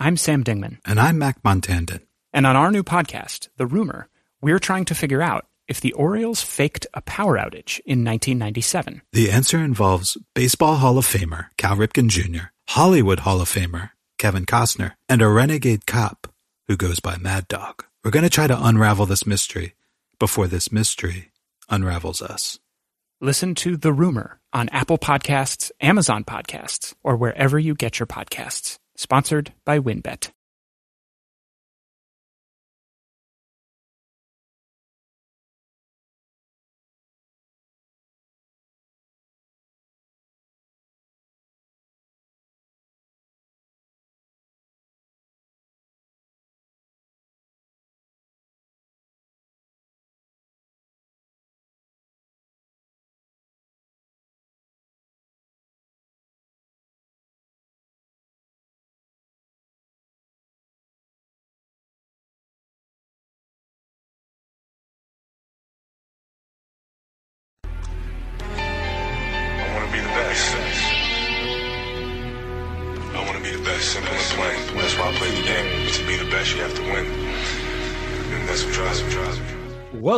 I'm Sam Dingman. And I'm Mac Montandon. And on our new podcast, The Rumor, we're trying to figure out if the Orioles faked a power outage in 1997. The answer involves Baseball Hall of Famer Cal Ripken Jr., Hollywood Hall of Famer Kevin Costner, and a renegade cop who goes by Mad Dog. We're going to try to unravel this mystery before this mystery unravels us. Listen to The Rumor on Apple Podcasts, Amazon Podcasts, or wherever you get your podcasts. Sponsored by WynnBET.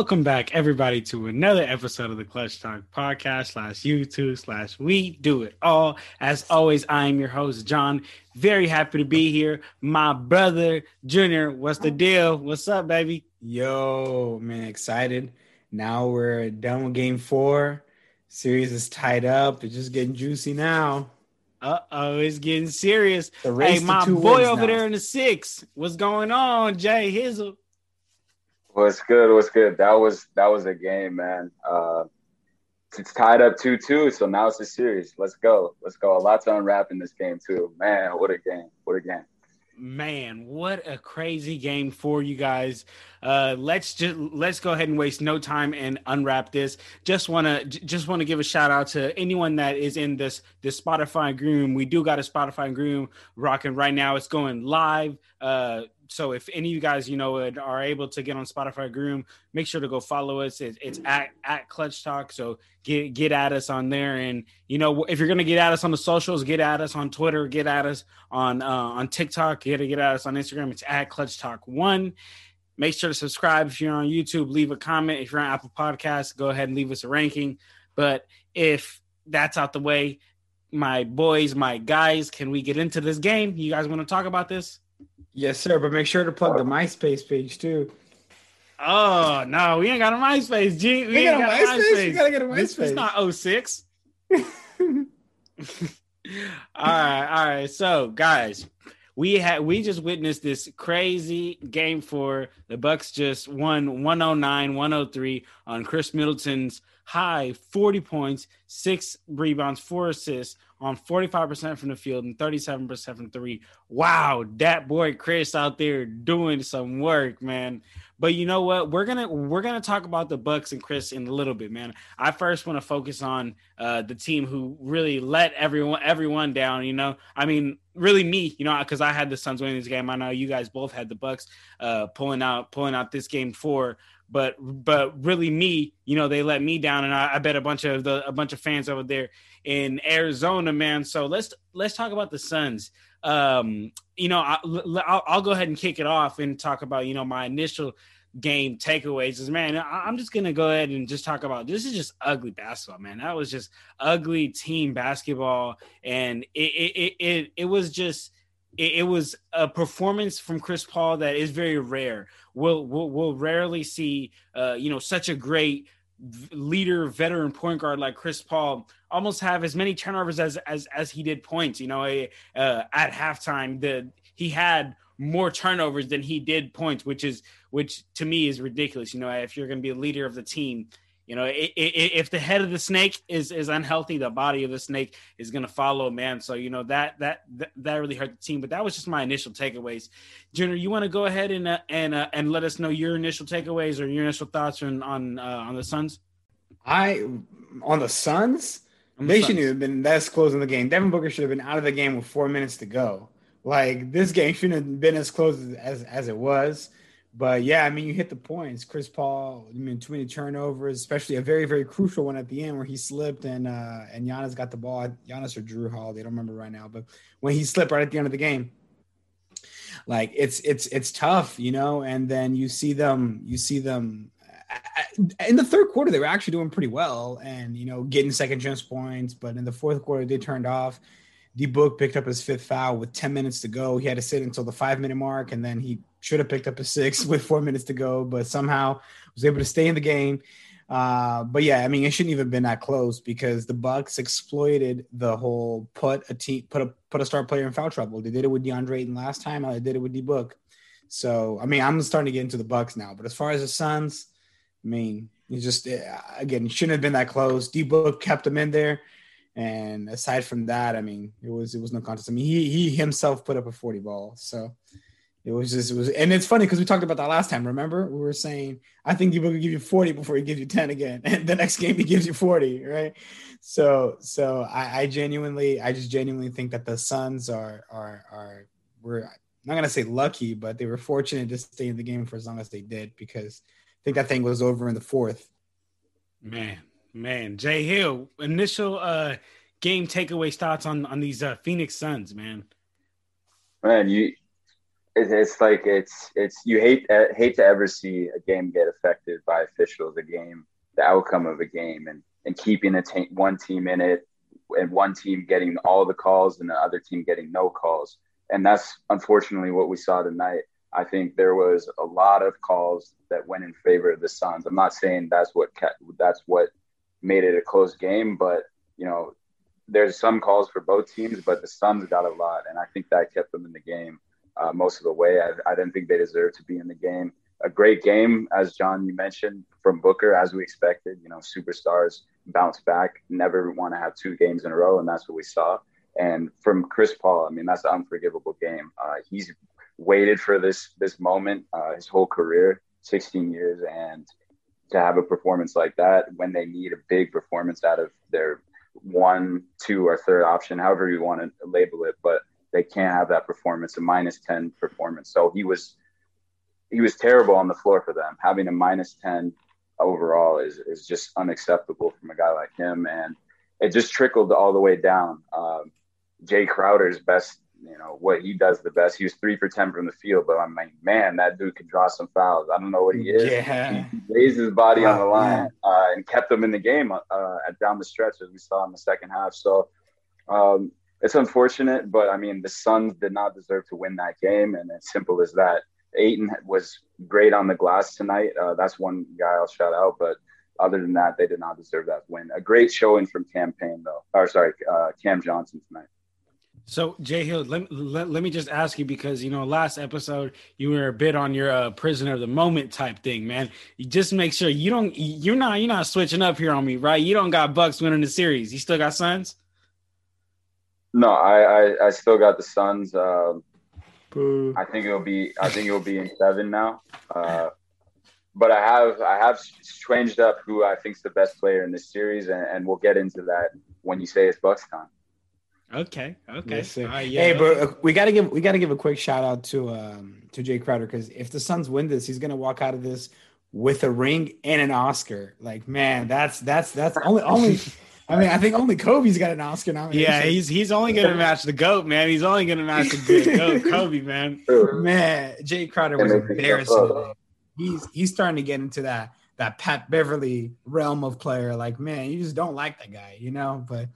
Welcome back, everybody, to another episode of the Clutch Talk podcast slash YouTube slash We Do It All. As always, I am your host, John. Very happy to be here. My brother, Junior, what's the deal? What's up, baby? Yo, man, excited. Now we're done with game four. Series is tied up. It's just getting juicy now. Uh oh, it's getting serious. Hey, my boy over now. there in the six. What's going on, Jay Hizzle? What's good? What's good? That was that was a game, man. Uh, it's tied up two two, so now it's a series. Let's go. Let's go. A lot to unwrap in this game too. Man, what a game! What a game! Man, what a crazy game for you guys. Uh, let's just let's go ahead and waste no time and unwrap this. Just want to just want to give a shout out to anyone that is in this this Spotify room. We do got a Spotify room rocking right now. It's going live. Uh, so if any of you guys you know are able to get on Spotify groom make sure to go follow us. It's, it's at at Clutch Talk. So get get at us on there, and you know if you're gonna get at us on the socials, get at us on Twitter, get at us on uh, on TikTok, get get at us on Instagram. It's at Clutch Talk One. Make sure to subscribe if you're on YouTube. Leave a comment if you're on Apple Podcasts. Go ahead and leave us a ranking. But if that's out the way, my boys, my guys, can we get into this game? You guys want to talk about this? Yes, sir. But make sure to plug the MySpace page too. Oh no, we ain't got a MySpace. G. We You ain't got a MySpace? You gotta get a This is MySpace. not 06. all right, all right. So, guys, we had we just witnessed this crazy game for the Bucks just won 109 103 on Khris Middleton's high 40 points, six rebounds, four assists on 45% from the field and 37% from three. Wow, that boy Khris out there doing some work, man. But you know what? We're gonna we're gonna talk about the Bucks and Khris in a little bit, man. I first want to focus on uh, the team who really let everyone everyone down. You know, I mean, really me. You know, because I had the Suns winning this game. I know you guys both had the Bucks uh, pulling out pulling out this game four. But but really me, you know, they let me down, and I, I bet a bunch of the a bunch of fans over there in Arizona, man. So let's let's talk about the Suns. Um, you know, I, I'll, I'll go ahead and kick it off and talk about you know my initial game takeaways is man i'm just gonna go ahead and just talk about this is just ugly basketball man that was just ugly team basketball and it it it, it, it was just it, it was a performance from chris paul that is very rare we'll we'll, we'll rarely see uh you know such a great leader veteran point guard like chris paul almost have as many turnovers as as as he did points you know uh at halftime the he had more turnovers than he did points, which is which to me is ridiculous. You know, if you're going to be a leader of the team, you know, i i if the head of the snake is is unhealthy, the body of the snake is going to follow, man. So you know that that that, that really hurt the team. But that was just my initial takeaways. Junior, you want to go ahead and uh, and uh, and let us know your initial takeaways or your initial thoughts on on uh, on the Suns. I on the Suns, On the they Suns. shouldn't have been that's close in the game. Devin Booker should have been out of the game with four minutes to go. Like this game shouldn't have been as close as, as it was. But yeah, I mean, you hit the points. Chris Paul, I mean, too many turnovers, especially a very, very crucial one at the end where he slipped and uh and Giannis got the ball. Giannis or Drew Hall, I don't remember right now, but when he slipped right at the end of the game. like it's it's it's tough, you know. And then you see them, you see them in the third quarter. They were actually doing pretty well, and you know, getting second chance points. But in the fourth quarter, they turned off. D Book picked up his fifth foul with 10 minutes to go. He had to sit until the five minute mark, and then he should have picked up a six with four minutes to go, but somehow was able to stay in the game. Uh, but yeah, I mean, it shouldn't even been that close because the Bucks exploited the whole put a team put a put a star player in foul trouble. They did it with DeAndre Ayton last time. I did it with D Book. So I mean, I'm starting to get into the Bucks now. But as far as the Suns, I mean, you just again, it shouldn't have been that close. D Book kept them in there, and aside from that, I mean, it was it was no contest. I mean, he he himself put up a 40 ball. So it was just it was, and it's funny because we talked about that last time. Remember, we were saying I think Debo could give you forty before he gives you ten again, and the next game he gives you forty, right? So, so I, I genuinely, I just genuinely think that the Suns are are are we're not gonna say lucky, but they were fortunate to stay in the game for as long as they did because I think that thing was over in the fourth. Man, man, Jay Hill, initial uh game takeaway thoughts on on these uh, Phoenix Suns, man. Man, you it's like it's it's you hate uh, hate to ever see a game get affected by officials, a game, the outcome of a game, and and keeping a t- one team in it, and one team getting all the calls and the other team getting no calls, and that's unfortunately what we saw tonight. I think there was a lot of calls that went in favor of the Suns. I'm not saying that's what that's what made it a close game, but you know, there's some calls for both teams, but the Suns got a lot, and I think that kept them in the game uh, most of the way. I, I didn't think they deserved to be in the game. A great game, as John you mentioned, from Booker, as we expected. You know, superstars bounce back, never want to have two games in a row, and that's what we saw. And from Chris Paul, I mean, that's an unforgivable game. Uh, he's waited for this this moment uh, his whole career, 16 years, and to have a performance like that when they need a big performance out of their one, two, or third option, however you want to label it, but they can't have that performance, a minus 10 performance. So he was he was terrible on the floor for them. Having a minus 10 overall is is just unacceptable from a guy like him. And it just trickled all the way down. Um, Jae Crowder's best, you know, what he does the best. He was three for 10 from the field, but I'm like, man, that dude could draw some fouls. I don't know what he is. Yeah. He raised his body on the line uh, and kept them in the game uh, at down the stretch as we saw in the second half. So, um, it's unfortunate, but I mean, the Suns did not deserve to win that game, and it's simple as that. Ayton was great on the glass tonight. Uh, that's one guy I'll shout out, but other than that, they did not deserve that win. A great showing from Cam Payne, though. Or sorry, uh, Cam Johnson tonight. So Jay Hill, let, let, let, me just ask you because you know last episode you were a bit on your uh, prisoner of the moment type thing, man. You just make sure you don't you're not you're not switching up here on me, right? You don't got Bucks winning the series. You still got Suns. No, I, I, I still got the Suns. Um, I think it'll be I think it'll be in seven now. Uh, but I have I have changed up who I think is the best player in this series, and, and we'll get into that when you say it's Bucks time. Okay. Okay. Yes, yeah. Hey, but uh, we gotta give we gotta give a quick shout out to um to Jae Crowder because if the Suns win this, he's gonna walk out of this with a ring and an Oscar. Like, man, that's that's that's only only I mean, I think only Kobe's got an Oscar nomination. Yeah, he's he's only gonna match the goat, man. He's only gonna match the goat, Kobe, man. Man, Jae Crowder was embarrassing. He's he's starting to get into that that Pat Beverley realm of player. Like, man, you just don't like that guy, you know. But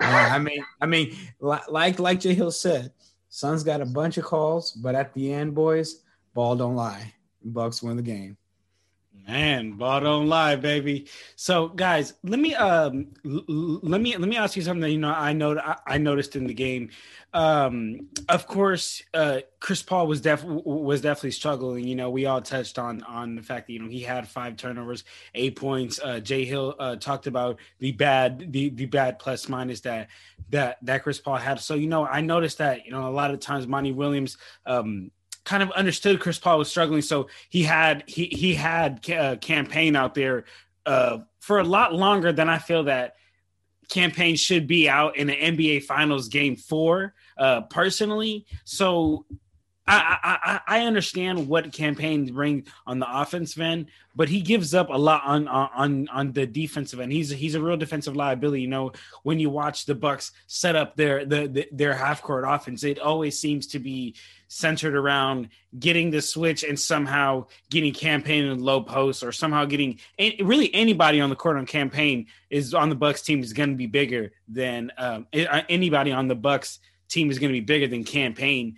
uh, I mean, I mean, like like Jay Hill said, Suns got a bunch of calls, but at the end, boys, ball don't lie. Bucks win the game. Man, ball don't lie, baby. So, guys, let me um l- let me let me ask you something that you know I know I, I noticed in the game. Um, of course, uh, Chris Paul was def was definitely struggling. You know, we all touched on on the fact that you know he had five turnovers, eight points. Uh, Jay Hill uh, talked about the bad the the bad plus minus that that that Chris Paul had. So, you know, I noticed that you know a lot of times Monty Williams um kind of understood Chris Paul was struggling, so he had he he had a uh, Cam Payne out there uh, for a lot longer than I feel that Cam Payne should be out in the NBA Finals Game Four. Uh, personally, so I, I I understand what Cam Payne bring on the offensive end, but he gives up a lot on on on the defensive end. He's he's a real defensive liability. You know, when you watch the Bucks set up their the, the their half court offense, it always seems to be centered around getting the switch and somehow getting Cam Payne in low post or somehow getting really anybody on the court on Cam Payne is on the Bucks team is going to be bigger than um, anybody on the Bucks team is going to be bigger than Cam Payne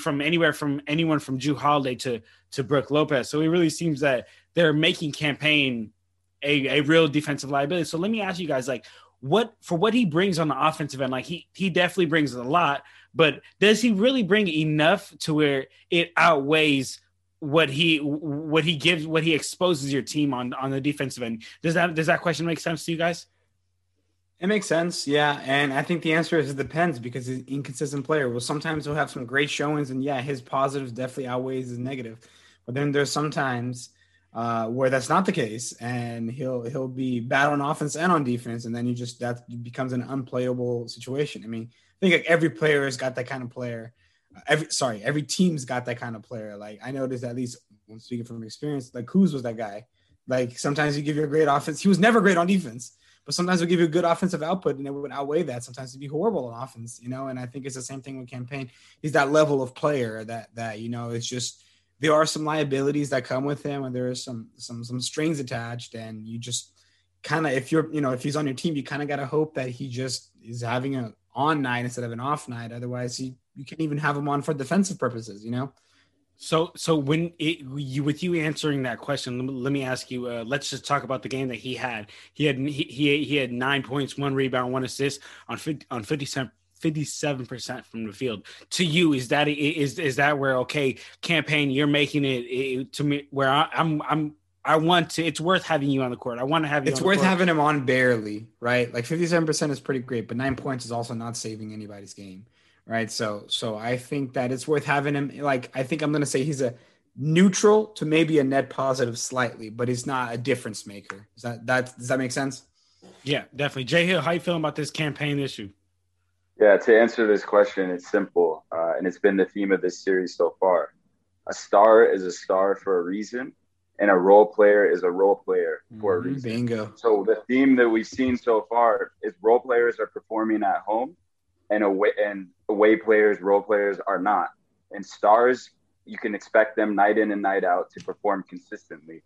from anywhere from anyone from Jrue Holiday to to Brook Lopez. So it really seems that they're making Cam Payne a, a real defensive liability. So let me ask you guys, like, what for what he brings on the offensive end? Like he he definitely brings a lot, but does he really bring enough to where it outweighs what he what he gives what he exposes your team on on the defensive end? Does that does that question make sense to you guys? It makes sense, yeah, and I think the answer is it depends because he's an inconsistent player. Well, sometimes he'll have some great showings, and yeah, his positives definitely outweighs his negative. But then there's sometimes uh, where that's not the case, and he'll he'll be bad on offense and on defense, and then you just that becomes an unplayable situation. I mean, I think like every player has got that kind of player. Uh, every sorry, every team's got that kind of player. Like I noticed at least speaking from experience, like Kuz was that guy. Like sometimes you give you a great offense. He was never great on defense, but sometimes he'll give you a good offensive output and it would outweigh that. Sometimes it'd be horrible on offense, you know. And I think it's the same thing with Cam Payne. He's that level of player that that you know it's just there are some liabilities that come with him and there is some some some strings attached and you just kind of if you're you know if he's on your team you kind of got to hope that he just is having a on night instead of an off night otherwise he you can't even have him on for defensive purposes you know so so when it, you with you answering that question let me, let me ask you uh, let's just talk about the game that he had he had he, he, he had nine points one rebound one assist on 50 on 50 57% from the field. To you, is that is is that where okay, Cam Payne you're making it, it to me where I, I'm I'm I want to. It's worth having you on the court. I want to have you. It's worth having him on barely, right? Like fifty-seven percent is pretty great, but nine points is also not saving anybody's game, right? So, so I think that it's worth having him. Like, I think I'm going to say he's a neutral to maybe a net positive slightly, but he's not a difference maker. Does that that does that make sense? Yeah, definitely. Jay Hill, how you feeling about this Cam Payne issue? Yeah, to answer this question, it's simple, uh, and it's been the theme of this series so far. A star is a star for a reason, and a role player is a role player for a mm-hmm. reason. Bingo. So the theme that we've seen so far is role players are performing at home, and away and away players, role players are not. And stars, you can expect them night in and night out to perform consistently,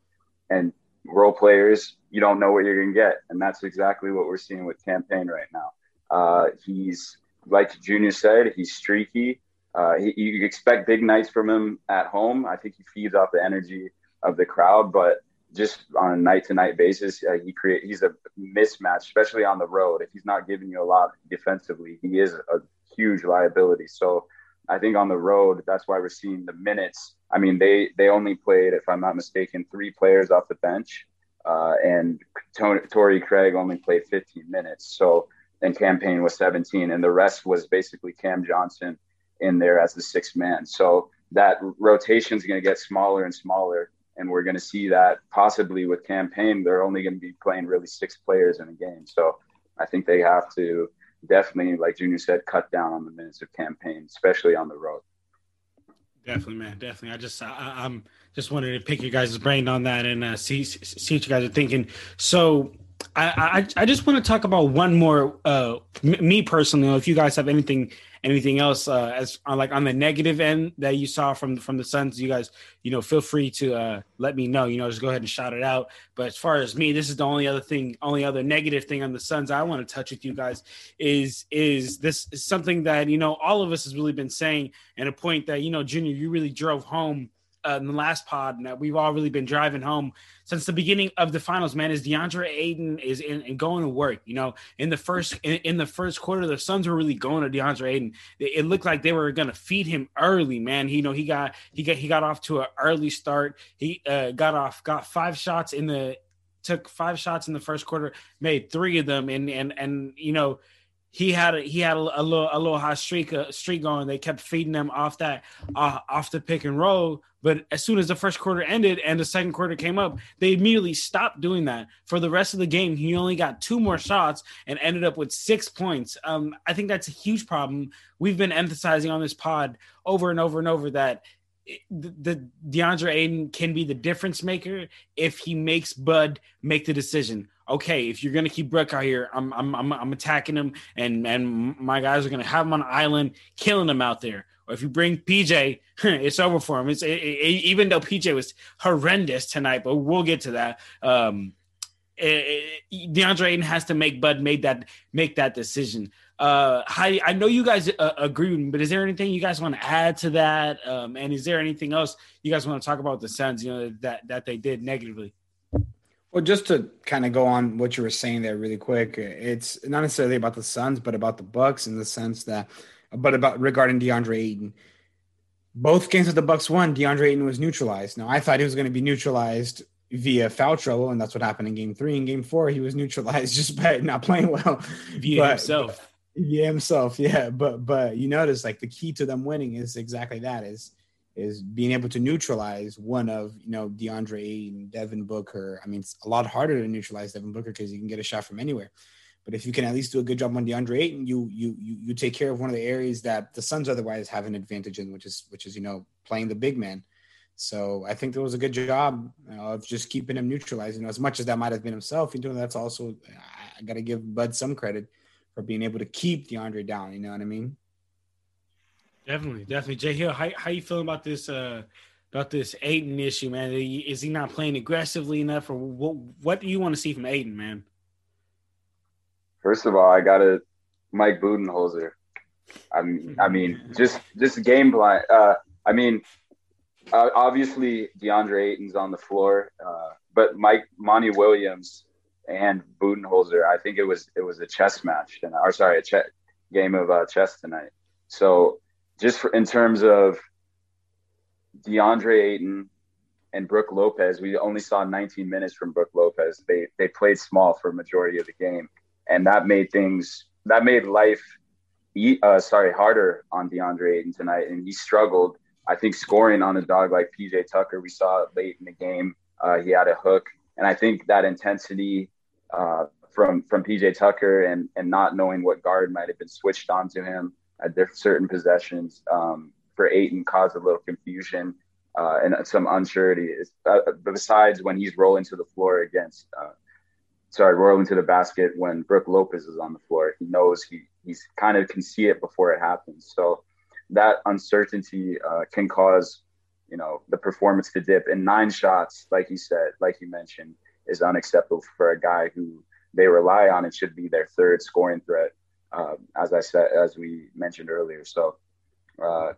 and role players, you don't know what you're gonna get, and that's exactly what we're seeing with Cam Payne right now. Uh, he's like Junior said, he's streaky. Uh, he, you expect big nights from him at home. I think he feeds off the energy of the crowd, but just on a night to night basis, uh, he create he's a mismatch, especially on the road. If he's not giving you a lot defensively, he is a huge liability. So I think on the road, that's why we're seeing the minutes. I mean, they they only played, if I'm not mistaken, three players off the bench, uh, and Tony, Torrey Craig only played 15 minutes. So and Cam Payne was 17, and the rest was basically Cam Johnson in there as the sixth man. So that rotation is going to get smaller and smaller, and we're going to see that possibly with Cam Payne, They're only going to be playing really six players in a game. So I think they have to definitely, like Junior said, cut down on the minutes of Cam Payne, especially on the road. Definitely, man. Definitely. I just, I, am just wanted to pick your guys' brain on that and uh, see see what you guys are thinking. So I, I, I just want to talk about one more. Uh, me personally, if you guys have anything anything else uh, as on like on the negative end that you saw from from the Suns, you guys, you know, feel free to uh, let me know. You know, just go ahead and shout it out. But as far as me, this is the only other thing, only other negative thing on the Suns I want to touch with you guys is is this is something that you know all of us has really been saying, and a point that you know, Junior, you really drove home uh, in the last pod and that we've all really been driving home since the beginning of the finals, man, is DeAndre Ayton is in, in going to work. You know, in the first in, in, the first quarter, the Suns were really going to DeAndre Ayton. It, it looked like they were going to feed him early, man. He, you know, he got he got he got off to an early start. He uh, got off got five shots in the took five shots in the first quarter, made three of them, and and and you know he had a, he had a, a little a little hot streak a streak going. They kept feeding them off that uh, off the pick and roll. But as soon as the first quarter ended and the second quarter came up, they immediately stopped doing that. For the rest of the game, he only got two more shots and ended up with six points. Um, I think that's a huge problem. We've been emphasizing on this pod over and over and over that the, the DeAndre Ayton can be the difference maker if he makes Bud make the decision okay, if you're gonna keep Brook out here, I'm I'm I'm, I'm attacking him, and and my guys are gonna have him on an island, killing him out there. Or if you bring PJ, it's over for him. It's it, it, even though PJ was horrendous tonight, but we'll get to that. Um, it, DeAndre Ayton has to make Bud made that make that decision. Uh, Heidi, I know you guys uh, agree, but is there anything you guys want to add to that? Um, and is there anything else you guys want to talk about the Suns? You know that that they did negatively. Well, just to kind of go on what you were saying there really quick, it's not necessarily about the Suns, but about the Bucks in the sense that, but about regarding DeAndre Ayton. Both games that the Bucks won, DeAndre Ayton was neutralized. Now, I thought he was going to be neutralized via foul trouble, and that's what happened in Game Three. In Game Four, he was neutralized just by not playing well via but, himself. Via himself, yeah. But but you notice like the key to them winning is exactly that is is being able to neutralize one of you know DeAndre Ayton, Devin Booker. I mean, it's a lot harder to neutralize Devin Booker because you can get a shot from anywhere. But if you can at least do a good job on DeAndre Ayton, you you you you take care of one of the areas that the Suns otherwise have an advantage in, which is which is you know playing the big man. So I think there was a good job you know, of just keeping him neutralized. You know, as much as that might have been himself, you know, that's also I got to give Bud some credit for being able to keep DeAndre down. You know what I mean? Definitely, definitely. Jay Hill, how how you feeling about this uh about this Ayton issue, man? Is he not playing aggressively enough, or what? What do you want to see from Ayton, man? First of all, I got to Mike Budenholzer. I mean, I mean, just just game plan. Uh, I mean, uh, obviously DeAndre Ayton's on the floor, uh, but Mike Monty Williams and Budenholzer. I think it was it was a chess match, and or sorry, a chess game of uh, chess tonight. So just for, in terms of DeAndre Ayton and Brook Lopez, we only saw 19 minutes from Brook Lopez. They they played small for a majority of the game, and that made things that made life, uh, sorry, harder on DeAndre Ayton tonight. And he struggled. I think scoring on a dog like PJ Tucker, we saw late in the game. Uh, he had a hook, and I think that intensity uh, from from PJ Tucker and and not knowing what guard might have been switched onto him at certain possessions um, for Ayton caused a little confusion uh, and some unsurety. Uh, besides when he's rolling to the floor against, uh, sorry, rolling to the basket when Brook Lopez is on the floor, he knows he he's kind of can see it before it happens. So that uncertainty uh, can cause you know the performance to dip. And nine shots, like you said, like you mentioned, is unacceptable for a guy who they rely on and should be their third scoring threat uh, as I said, as we mentioned earlier. So uh,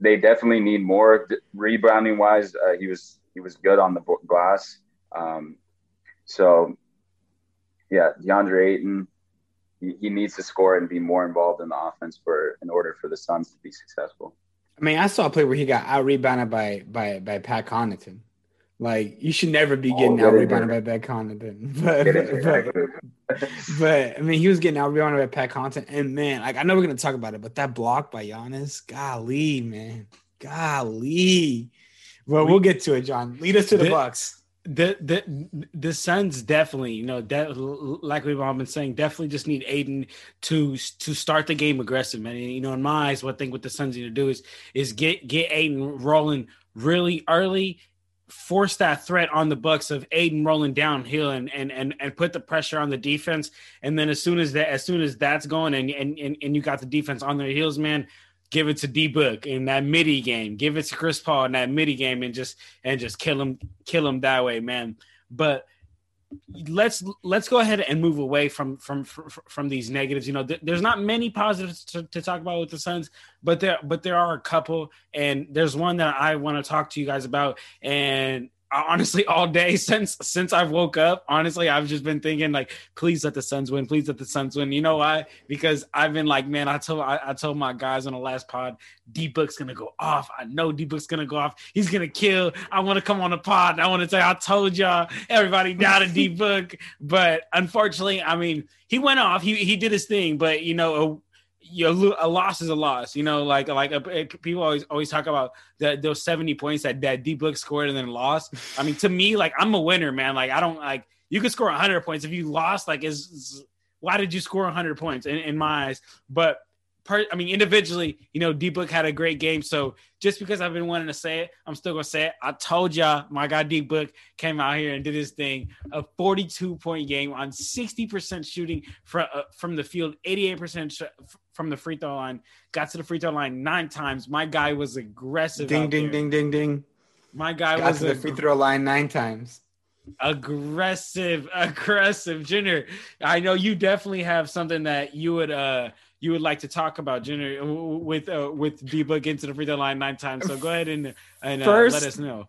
they definitely need more rebounding wise. Uh, he was he was good on the glass. Um, so yeah, DeAndre Ayton, he, he needs to score and be more involved in the offense for in order for the Suns to be successful. I mean, I saw a play where he got out rebounded by by by Pat Connaughton. Like you should never be getting oh, out rebounded by Pat Connaughton. But, but, but, I mean, he was getting out rebounded by Pat Connaughton, and man, like I know we're gonna talk about it, but that block by Giannis, golly, man, golly. Well, we, will get to it, John. Lead us to the, the Bucks. The the the Suns definitely, you know, that like we've all been saying, definitely just need Ayton to to start the game aggressive, man. And, you know, in my eyes, what I think what the Suns need to do is is get get Ayton rolling really early force that threat on the Bucks of Ayton rolling downhill and and and and put the pressure on the defense. And then as soon as that as soon as that's going and and and, and you got the defense on their heels, man, give it to D Book in that midi game. Give it to Chris Paul in that midi game and just and just kill him kill him that way, man. But let's let's go ahead and move away from from from, from these negatives. You know, th- there's not many positives to, to, talk about with the Suns, but there but there are a couple, and there's one that I want to talk to you guys about, and honestly all day since since I've woke up. Honestly, I've just been thinking like, please let the Suns win. Please let the Suns win. You know why? Because I've been like, man, I told I, I told my guys on the last pod, D Book's gonna go off. I know D Book's gonna go off. He's gonna kill. I want to come on the pod. I want to say I told y'all everybody doubted D Book, but unfortunately, I mean, he went off. He he did his thing, but you know you a loss is a loss. You know, like like uh, a, people always always talk about that those seventy points that that D Book scored and then lost. I mean, to me, like I'm a winner, man. Like I don't like you could score hundred points if you lost. Like is, is why did you score hundred points in, in my eyes? But per, I mean, individually, you know, D Book had a great game. So just because I've been wanting to say it, I'm still gonna say it. I told y'all, my guy D Book came out here and did his thing. A 42 point game on 60% shooting from uh, from the field, 88% sh- from the free throw line. Got to the free throw line nine times. My guy was aggressive. Ding ding there. ding ding ding. My guy Got was to the free throw line nine times. Aggressive, aggressive, Junior. I know you definitely have something that you would uh you would like to talk about, Junior, with uh, with D Book into the free throw line nine times. So go ahead and and uh, First, let us know.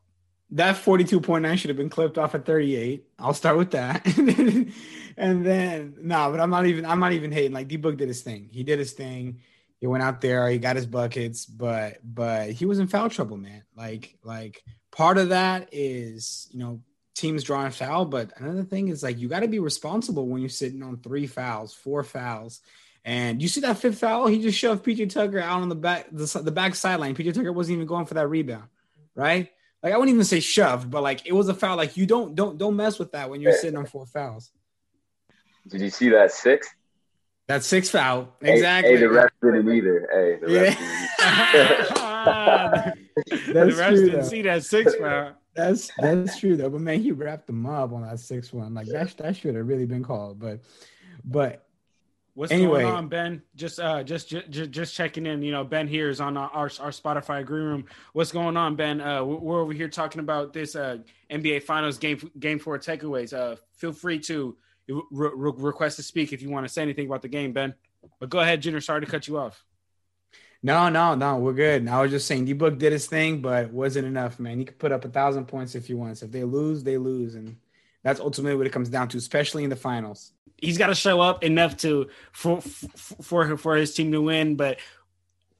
That forty two point nine should have been clipped off at thirty eight. I'll start with that, and then no, nah, but I'm not even I'm not even hating. Like D Book did his thing. He did his thing. He went out there. He got his buckets, but but he was in foul trouble, man. Like like part of that is you know teams drawing foul, but another thing is like you got to be responsible when you're sitting on three fouls, four fouls and you see that fifth foul, he just shoved PJ Tucker out on the back the, the back sideline. PJ Tucker wasn't even going for that rebound, right? Like I wouldn't even say shoved, but like it was a foul. Like you don't don't don't mess with that when you're sitting on four fouls. Did you see that six? That six foul. Exactly. Hey, hey the ref didn't either. Hey, the ref yeah. didn't the refs didn't though. see that six foul. That's that's true though. But man, he wrapped them up on that six one. Like that that should have really been called. But but What's anyway, going on, Ben? Just uh, just, just just checking in. You know, Ben here is on our our Spotify green room. What's going on, Ben? Uh, we're over here talking about this uh NBA Finals game game four takeaways. Uh, feel free to re- re- request to speak if you want to say anything about the game, Ben. But go ahead, Junior. Sorry to cut you off. No, no, no, we're good. I was just saying D Book did his thing, but wasn't enough, man. He could put up a thousand points if he wants. If they lose, they lose, and that's ultimately what it comes down to, especially in the finals he's got to show up enough to for for for his team to win. But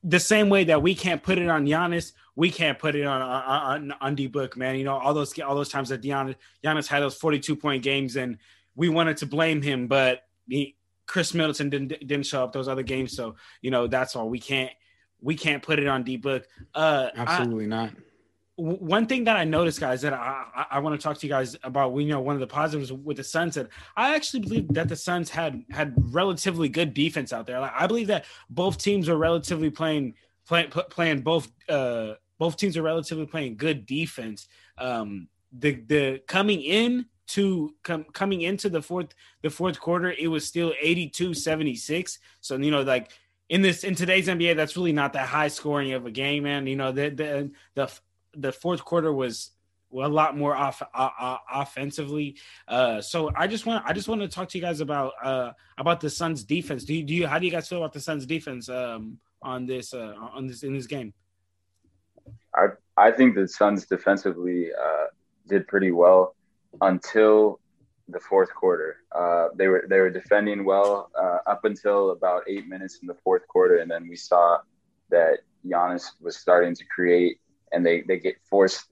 the same way that we can't put it on Giannis, we can't put it on on, on D Book, man. You know all those all those times that Giannis, Giannis had those forty two point games, and we wanted to blame him, but he, Khris Middleton didn't didn't show up those other games, so you know that's all. We can't we can't put it on D Book. Uh, Absolutely I, not one thing that I noticed, guys, that I, I, I want to talk to you guys about, we you know one of the positives with the Suns that I actually believe that the Suns had had relatively good defense out there. Like, I believe that both teams are relatively playing playing playing both uh both teams are relatively playing good defense. Um, the the coming in to com, coming into the fourth the fourth quarter, it was still 82-76. So you know, like in this in today's NBA, that's really not that high scoring of a game, man. You know, the the the the fourth quarter was a lot more off uh, offensively. Uh, so I just want I just want to talk to you guys about uh, about the Suns defense. Do you, do you how do you guys feel about the Suns defense um, on this uh, on this in this game? I I think the Suns defensively uh, did pretty well until the fourth quarter. Uh, they were they were defending well uh, up until about eight minutes in the fourth quarter, and then we saw that Giannis was starting to create and they they get forced,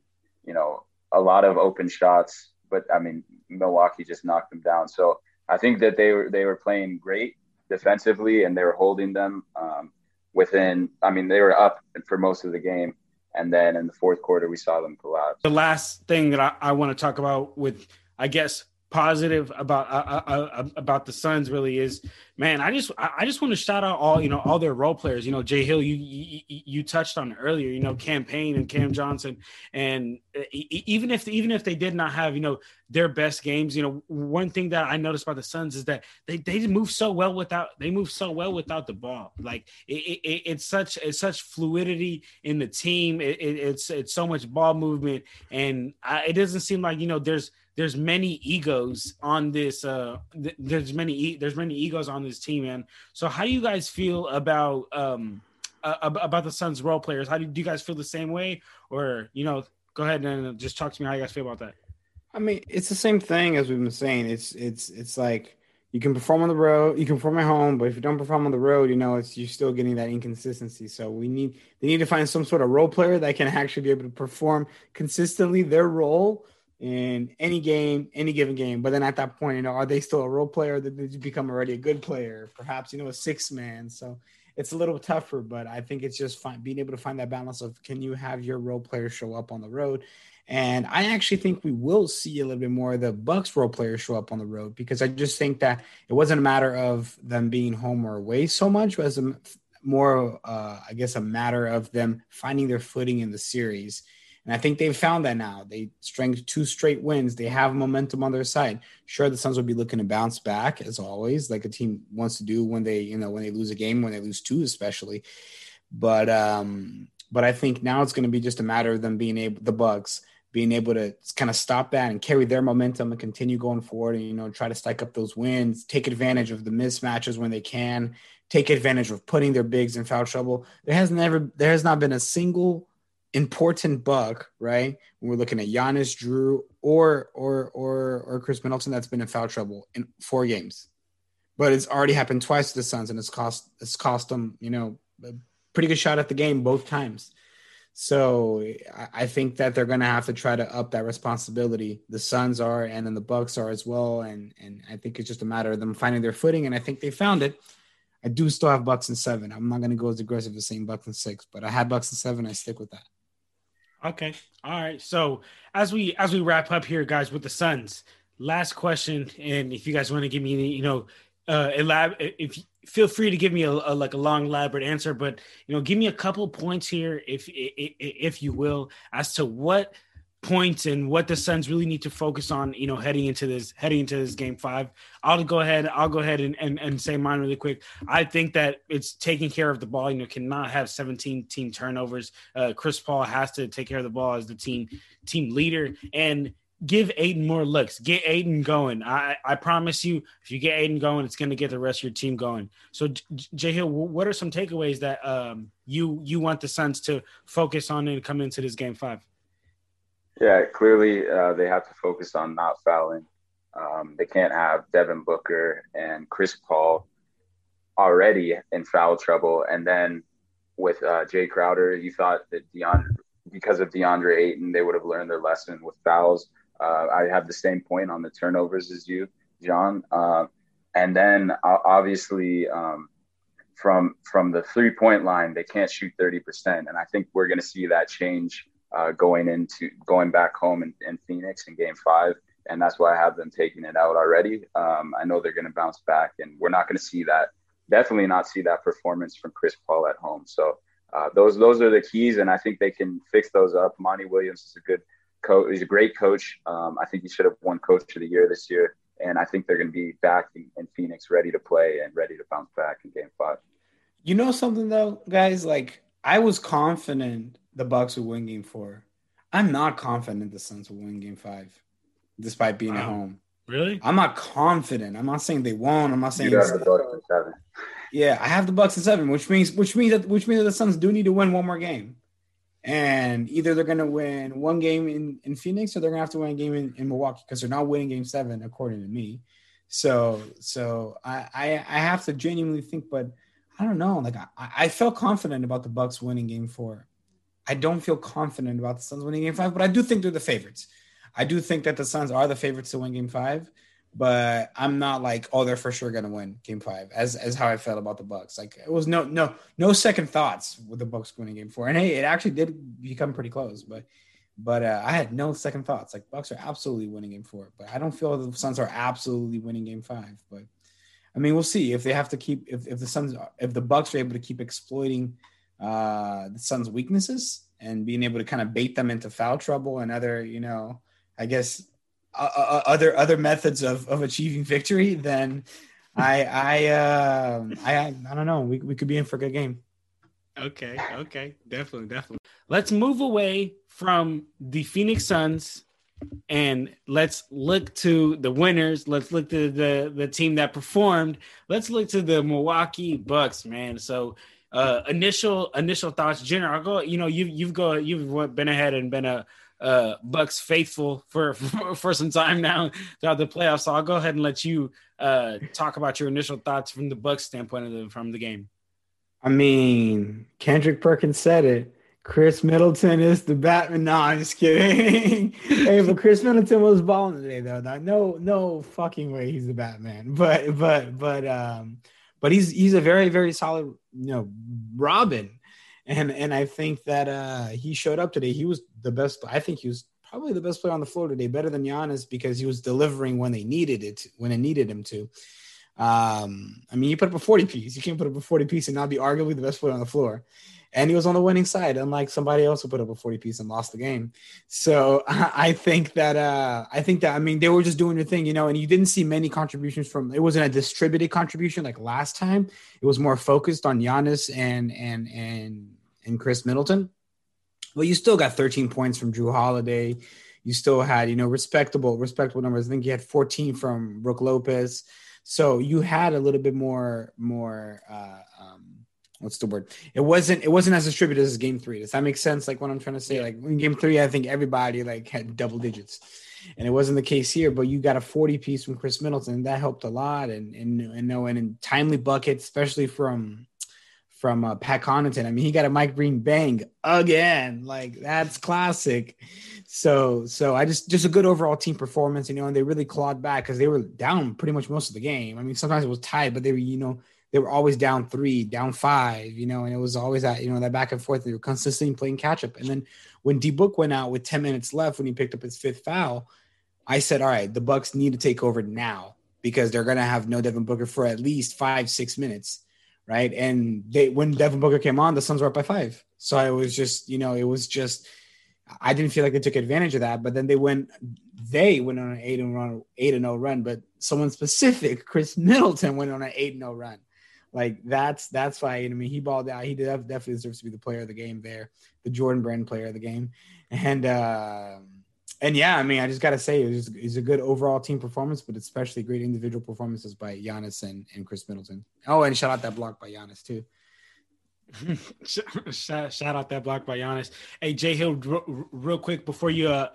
you know, a lot of open shots. But I mean, Milwaukee just knocked them down. So I think that they were they were playing great defensively, and they were holding them um, within. I mean, they were up for most of the game, and then in the fourth quarter, we saw them collapse. The last thing that I, I want to talk about with, I guess, positive about uh, uh, uh, about the Suns really is, man. I just I just want to shout out all you know all their role players. You know, Jay Hill, you you, you touched on earlier. You know, Cam Payne and Cam Johnson, and uh, even if even if they did not have you know their best games, you know, one thing that I noticed about the Suns is that they they move so well without they move so well without the ball. Like it, it, it's such it's such fluidity in the team. It, it's it's so much ball movement, and I, it doesn't seem like you know there's there's many egos on this uh th- there's many e- there's many egos on this team man so how do you guys feel about um uh, about the suns role players how do, do you guys feel the same way or you know go ahead and just talk to me how you guys feel about that. I mean, it's the same thing as we've been saying. It's it's it's like you can perform on the road, you can perform at home, but if you don't perform on the road, you know, it's you're still getting that inconsistency. So we need they need to find some sort of role player that can actually be able to perform consistently their role in any game, any given game. But then at that point, you know, are they still a role player? Did they become already a good player? Perhaps, you know, a six man. So it's a little tougher, but I think it's just fine being able to find that balance of can you have your role player show up on the road and I actually think we will see a little bit more of the Bucks role players show up on the road because I just think that it wasn't a matter of them being home or away so much, as a more, uh, I guess, a matter of them finding their footing in the series. And I think they've found that now. They strength two straight wins. They have momentum on their side. Sure, the Suns will be looking to bounce back as always, like a team wants to do when they, you know, when they lose a game, when they lose two, especially. But um, but I think now it's going to be just a matter of them being able, the Bucks being able to kind of stop that and carry their momentum and continue going forward and you know try to stack up those wins take advantage of the mismatches when they can take advantage of putting their bigs in foul trouble there has never there has not been a single important buck right when we're looking at Giannis Jrue, or or or or Khris Middleton that's been in foul trouble in four games but it's already happened twice to the Suns and it's cost it's cost them you know a pretty good shot at the game both times so I think that they're going to have to try to up that responsibility. The Suns are, and then the Bucks are as well. And and I think it's just a matter of them finding their footing. And I think they found it. I do still have Bucks and seven. I'm not going to go as aggressive as saying Bucks and six, but I had Bucks and seven. I stick with that. Okay. All right. So as we as we wrap up here, guys, with the Suns, last question, and if you guys want to give me, you know, uh, elab- if feel free to give me a, a, like a long elaborate answer but you know give me a couple points here if if, if you will as to what points and what the Suns really need to focus on, you know, heading into this heading into this game five. I'll go ahead, I'll go ahead and, and, and say mine really quick. I think that it's taking care of the ball, you know, cannot have 17 team turnovers. Uh, Chris Paul has to take care of the ball as the team team leader. And give Ayton more looks. Get Ayton going. I, I promise you, if you get Ayton going, it's going to get the rest of your team going. So, Jay Hill, what are some takeaways that um, you you want the Suns to focus on and come into this game five? Yeah, clearly uh, they have to focus on not fouling. Um, they can't have Devin Booker and Chris Paul already in foul trouble, and then with uh, Jae Crowder, you thought that DeAndre, because of DeAndre Ayton, they would have learned their lesson with fouls uh, I have the same point on the turnovers as you, John. Uh, and then uh, obviously um, from from the three point line, they can't shoot thirty percent, and I think we're going to see that change uh, going into going back home in, in, Phoenix in Game Five, and that's why I have them taking it out already. Um, I know they're going to bounce back, and we're not going to see that. Definitely not see that performance from Chris Paul at home. So uh, those those are the keys, and I think they can fix those up. Monty Williams is a good coach. He's a great coach. Um, I think he should have won Coach of the Year this year, and I think they're going to be back in, in, Phoenix, ready to play and ready to bounce back in Game Five. You know something though, guys. Like I was confident the Bucks would win Game Four. I'm not confident the Suns will win Game Five, despite being wow. at home. Really? I'm not confident. I'm not saying they won't. I'm not saying. You have the Bucks in seven. Yeah, I have the Bucks in seven, which means which means that which means that the Suns do need to win one more game and either they're going to win one game in, in Phoenix or they're going to have to win a game in, in Milwaukee because they're not winning game seven, according to me. So, so I, I, I have to genuinely think, but I don't know. Like I, I felt confident about the Bucks winning game four. I don't feel confident about the Suns winning game five, but I do think they're the favorites. I do think that the Suns are the favorites to win game five but I'm not like, oh, they're for sure gonna win game five, as as how I felt about the Bucks. Like it was no no no second thoughts with the Bucks winning game four. And hey, it actually did become pretty close, but but uh, I had no second thoughts. Like Bucks are absolutely winning game four, but I don't feel the Suns are absolutely winning game five. But I mean, we'll see if they have to keep if, if the Suns if the Bucks are able to keep exploiting uh, the Suns' weaknesses and being able to kind of bait them into foul trouble and other, you know, I guess uh, other other methods of, of achieving victory, then I I uh, I I don't know. We we could be in for a good game. Okay, okay, definitely, definitely. Let's move away from the Phoenix Suns and let's look to the winners. Let's look to the the team that performed. Let's look to the Milwaukee Bucks, man. So uh, initial initial thoughts. Jenner, I'll go. You know, you you've go you've been ahead and been a uh, Bucks faithful for, for, for some time now throughout the playoffs. So I'll go ahead and let you uh, talk about your initial thoughts from the Bucks standpoint of the, from the game. I mean, Kendrick Perkins said it. Khris Middleton is the Batman. No, I'm just kidding. hey, but Khris Middleton was balling today, though. No, no fucking way he's the Batman. But, but, but, um, but he's he's a very, very solid, you know, Robin and and I think that uh, he showed up today. He was the best. I think he was probably the best player on the floor today, better than Giannis because he was delivering when they needed it, when it needed him to. Um, I mean, you put up a 40 piece. You can't put up a 40 piece and not be arguably the best player on the floor. And he was on the winning side, unlike somebody else who put up a 40 piece and lost the game. So I think that uh, I think that I mean they were just doing their thing, you know, and you didn't see many contributions from it wasn't a distributed contribution like last time. It was more focused on Giannis and and and and Khris Middleton. But you still got 13 points from Jrue Holiday. You still had, you know, respectable, respectable numbers. I think you had 14 from Brook Lopez. So you had a little bit more, more, uh, um, what's the word? It wasn't, it wasn't as distributed as game three. Does that make sense? Like what I'm trying to say, like in game three, I think everybody like had double digits and it wasn't the case here, but you got a 40 piece from Khris Middleton. That helped a lot. And, and, and no, and in timely buckets, especially from, from uh, Pat Connaughton. I mean, he got a Mike Breen bang again. Like that's classic. So, so I just just a good overall team performance, you know, and they really clawed back because they were down pretty much most of the game. I mean, sometimes it was tied, but they were, you know, they were always down three, down five, you know, and it was always that, you know, that back and forth. They were consistently playing catch up. And then when D Book went out with 10 minutes left when he picked up his fifth foul, I said, all right, the Bucks need to take over now because they're gonna have no Devin Booker for at least five, six minutes right? And they when Devin Booker came on, the Suns were up by five. So I was just, you know, it was just I didn't feel like they took advantage of that. But then they went they went on an eight and run eight and no run, but someone specific, Khris Middleton went on an eight and no run. Like that's that's why I mean he balled out. He definitely deserves to be the player of the game there, the Jordan Brand player of the game, and. uh and yeah, I mean, I just got to say, it was, it a good overall team performance, but especially great individual performances by Giannis and, and Khris Middleton. Oh, and shout out that block by Giannis too. shout, shout, out that block by Giannis. Hey, Jay Hill, real, real quick before you uh,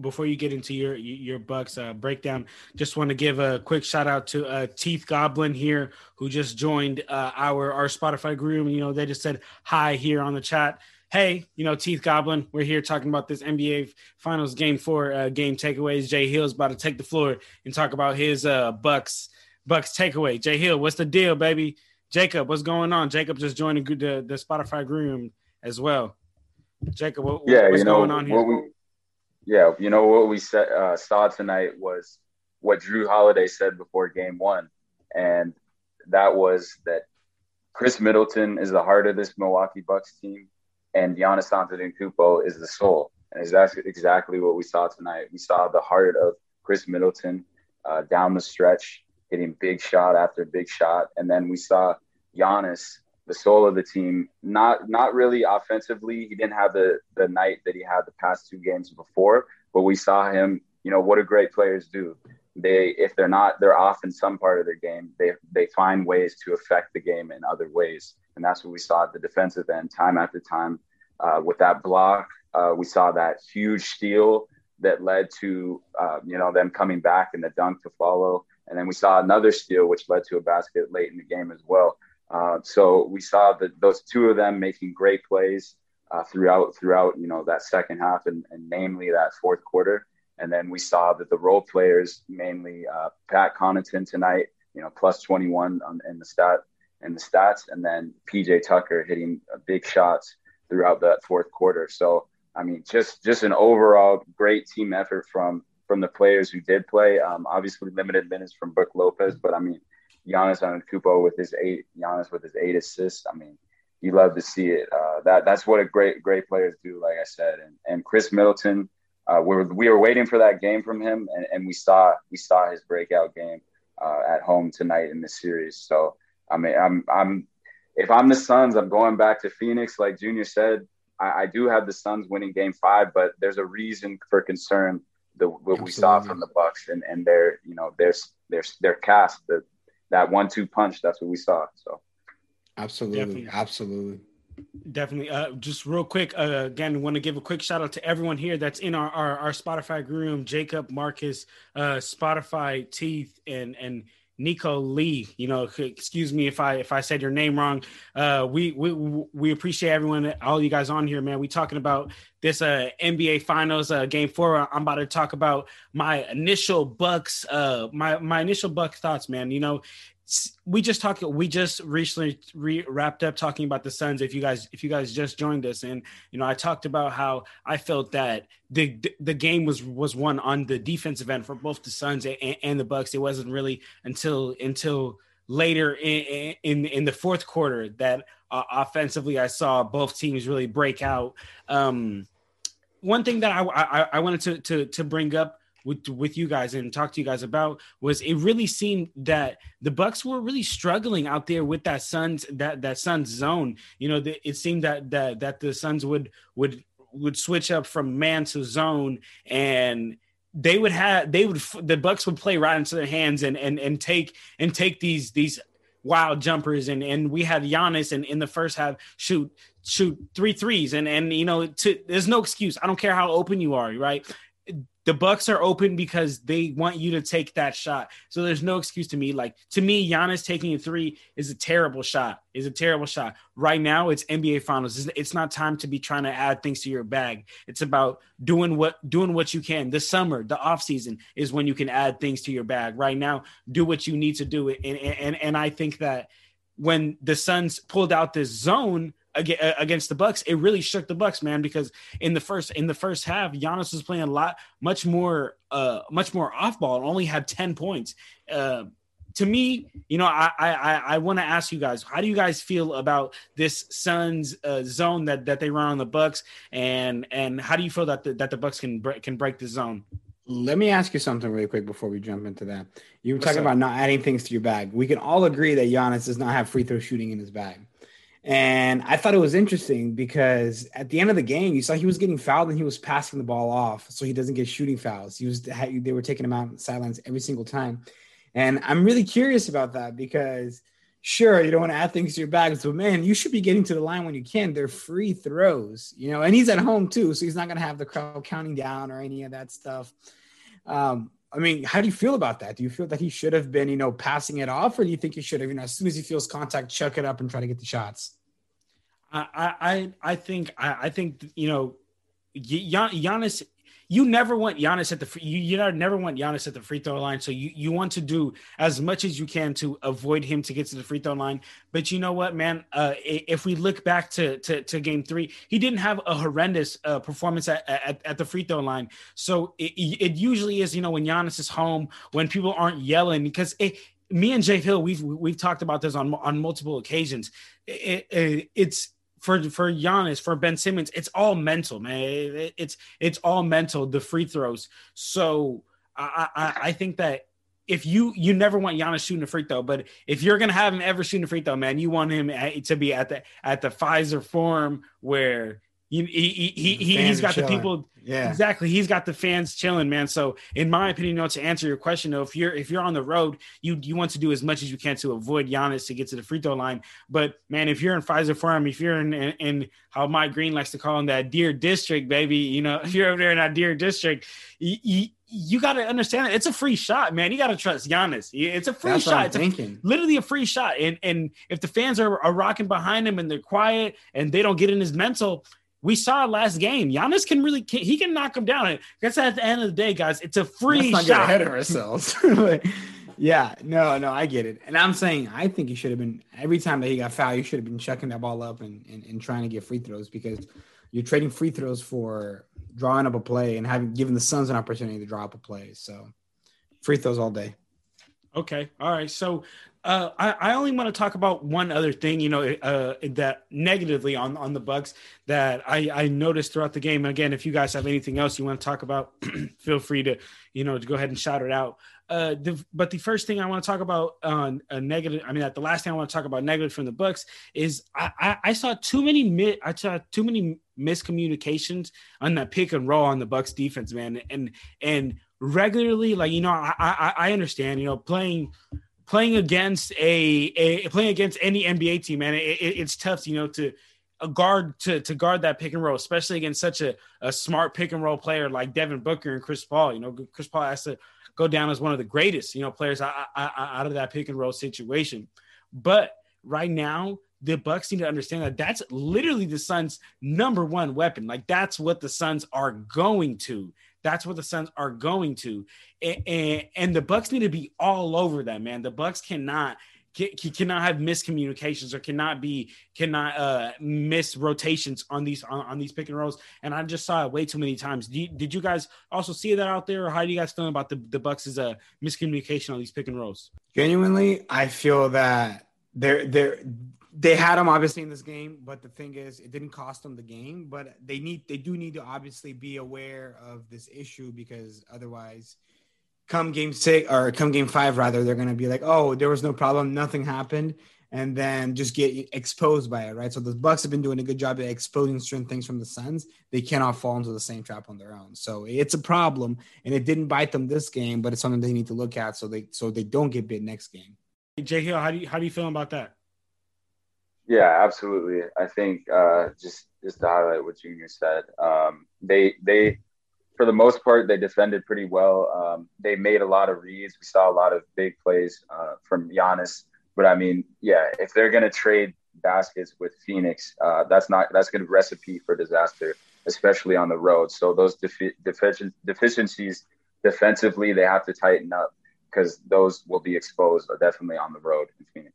before you get into your your Bucks uh, breakdown, just want to give a quick shout out to uh, Teeth Goblin here, who just joined uh, our our Spotify group. You know, they just said hi here on the chat hey, you know, Teeth Goblin, we're here talking about this NBA Finals Game Four uh, game takeaways. Jay Hill's about to take the floor and talk about his uh, Bucks Bucks takeaway. Jay Hill, what's the deal, baby? Jacob, what's going on? Jacob just joined the the, the Spotify room as well. Jacob, what, yeah, what's you know, going on here? We, yeah, you know what we said, uh, saw tonight was what Jrue Holiday said before Game One, and that was that Khris Middleton is the heart of this Milwaukee Bucks team and Giannis Antetokounmpo is the soul. And that's exactly what we saw tonight. We saw the heart of Khris Middleton uh, down the stretch, hitting big shot after big shot, and then we saw Giannis, the soul of the team, not not really offensively. He didn't have the the night that he had the past two games before, but we saw him. You know what do great players do? They if they're not they're off in some part of their game, they they find ways to affect the game in other ways. And that's what we saw at the defensive end time after time. Uh, with that block, uh, we saw that huge steal that led to, uh, you know, them coming back and the dunk to follow. And then we saw another steal, which led to a basket late in the game as well. Uh, so we saw that those two of them making great plays uh, throughout, throughout, you know, that second half and, and namely that fourth quarter. And then we saw that the role players, mainly uh, Pat Connaughton tonight, you know, plus 21 on, in the stat in the stats, and then PJ Tucker hitting big shots throughout that fourth quarter. So I mean, just just an overall great team effort from from the players who did play. Um, obviously, limited minutes from Brook Lopez, but I mean, Giannis Antetokounmpo with his eight, Giannis with his eight assists. I mean, you love to see it. Uh, that that's what a great great players do. Like I said, and and Khris Middleton. Uh, we were we were waiting for that game from him, and, and we saw we saw his breakout game uh, at home tonight in the series. So I mean, I'm I'm if I'm the Suns, I'm going back to Phoenix. Like Junior said, I, I do have the Suns winning Game Five, but there's a reason for concern. The what Absolutely. we saw from the Bucks and and their you know their their their cast the that one two punch. That's what we saw. So. Absolutely, Definitely. absolutely. Definitely. Uh, just real quick, uh, again, want to give a quick shout out to everyone here that's in our, our, our Spotify room Jacob, Marcus, uh, Spotify, Teeth, and, and Nico Lee. You know, excuse me if I if I said your name wrong. Uh, we we we appreciate everyone, all you guys on here, man. We talking about this uh NBA Finals uh game four. I'm about to talk about my initial Bucks uh my my initial Buck thoughts, man. You know, we just talked we just recently re- wrapped up talking about the suns if you guys if you guys just joined us. And you know i talked about how i felt that the the game was was won on the defensive end for both the suns and, and the bucks. It wasn't really until until later in in, in the fourth quarter that uh, offensively i saw both teams really break out. Um one thing that i i, I wanted to, to to bring up with with you guys and talk to you guys about was it really seemed that the Bucks were really struggling out there with that Suns that that Suns zone. You know, the, it seemed that that that the Suns would would would switch up from man to zone and they would have they would the Bucks would play right into their hands and and and take and take these these wild jumpers and and we had Giannis and in the first half shoot shoot three threes and and you know to, there's no excuse. I don't care how open you are, right? The Bucks are open because they want you to take that shot. So there's no excuse to me. Like to me, Giannis taking a three is a terrible shot. Is a terrible shot. Right now, it's NBA Finals. It's not time to be trying to add things to your bag. It's about doing what doing what you can. The summer, the off season is when you can add things to your bag. Right now, do what you need to do. And and and I think that when the Suns pulled out this zone against the Bucks, it really shook the Bucks, man. Because in the first in the first half, Giannis was playing a lot, much more, uh, much more off ball, and only had ten points. Uh, to me, you know, I I I want to ask you guys, how do you guys feel about this Suns uh, zone that that they run on the Bucks, and and how do you feel that the, that the Bucks can break, can break the zone? Let me ask you something really quick before we jump into that. You were talking about not adding things to your bag. We can all agree that Giannis does not have free throw shooting in his bag. And I thought it was interesting because at the end of the game, you saw he was getting fouled and he was passing the ball off so he doesn't get shooting fouls. He was they were taking him out on the sidelines every single time. And I'm really curious about that because sure, you don't want to add things to your bags, but man, you should be getting to the line when you can. They're free throws, you know, and he's at home too, so he's not going to have the crowd counting down or any of that stuff. Um, I mean, how do you feel about that? Do you feel that he should have been, you know, passing it off, or do you think he should have, you know, as soon as he feels contact, chuck it up and try to get the shots? I I I think I, I think you know, Giannis you never want Giannis at the free, you, you never want Giannis at the free throw line. So you, you want to do as much as you can to avoid him to get to the free throw line. But you know what, man? Uh, if we look back to, to, to game three, he didn't have a horrendous uh, performance at, at, at, the free throw line. So it, it usually is, you know, when Giannis is home, when people aren't yelling, because it, me and Jay Hill, we've we've talked about this on on multiple occasions. It, it, it's for for Giannis, for Ben Simmons, it's all mental, man. It, it's it's all mental. The free throws. So I, I I think that if you you never want Giannis shooting a free throw, but if you're gonna have him ever shooting a free throw, man, you want him to be at the at the Fiserv Forum where he he he, he has got the people. Yeah, exactly. He's got the fans chilling, man. So, in my opinion, you know, to answer your question, though, if you're if you're on the road, you you want to do as much as you can to avoid Giannis to get to the free throw line. But man, if you're in Fiserv Forum, if you're in, in, in how Mike Breen likes to call him that Deer District, baby, you know, if you're over there in that Deer District, you, you, you got to understand it. It's a free shot, man. You got to trust Giannis. It's a free That's shot. it's a, literally a free shot. And and if the fans are, are rocking behind him and they're quiet and they don't get in his mental, we saw last game. Giannis can really he can knock him down. Because at the end of the day, guys, it's a free Let's shot. ahead of ourselves. yeah, no, no, I get it. And I'm saying I think he should have been every time that he got fouled, you should have been chucking that ball up and, and, and trying to get free throws because you're trading free throws for drawing up a play and having given the Suns an opportunity to draw up a play. So free throws all day. Okay. All right. So uh, I, I, only want to talk about one other thing, you know, uh, that negatively on, on the Bucks that I, I noticed throughout the game. Again, if you guys have anything else you want to talk about, feel free to, you know, to go ahead and shout it out. Uh, the, but the first thing I want to talk about on uh, a negative, I mean, the last thing I want to talk about negative from the Bucks is I, I, I saw too many mi- I saw too many miscommunications on that pick and roll on the Bucks defense, man, and and regularly, like you know, I I, I understand, you know, playing playing against a, a playing against any NBA team, man, it, it, it's tough, you know, to a guard to to guard that pick and roll, especially against such a, a smart pick and roll player like Devin Booker and Chris Paul. You know, Chris Paul has to go down as one of the greatest, you know, players out, out of that pick and roll situation. But right now, the Bucks need to understand that that's literally the Suns' number one weapon. Like that's what the Suns are going to. That's what the Suns are going to, and, and, and the Bucks need to be all over that man. The Bucks cannot cannot have miscommunications or cannot be cannot uh miss rotations on these on, on, these pick and rolls. And i just saw it way too many times. You, did you guys also see that out there or how do you guys feel about the the bucks' is a miscommunication on these pick and rolls? Genuinely i feel that they're they're they had them obviously in this game, but the thing is, it didn't cost them the game. But they need, they do need to obviously be aware of this issue because otherwise, come game six or come game five, rather, they're going to be like, oh, there was no problem, nothing happened, and then just get exposed by it, right? So the Bucks have been doing a good job at exposing certain things from the Suns. They cannot fall into the same trap on their own. So it's a problem, and it didn't bite them this game, but it's something they need to look at so they so they don't get bit next game. Jay Hill, how do you how do you feel about that? Yeah, absolutely. I think uh, just just to highlight what Junior said, um, they they for the most part they defended pretty well. Um, they made a lot of reads. We saw a lot of big plays uh, from Giannis. But I mean, yeah, if they're gonna trade baskets with Phoenix, uh, that's not that's gonna recipe for disaster, especially on the road. So those defi- defici- deficiencies defensively, they have to tighten up because those will be exposed definitely on the road in Phoenix.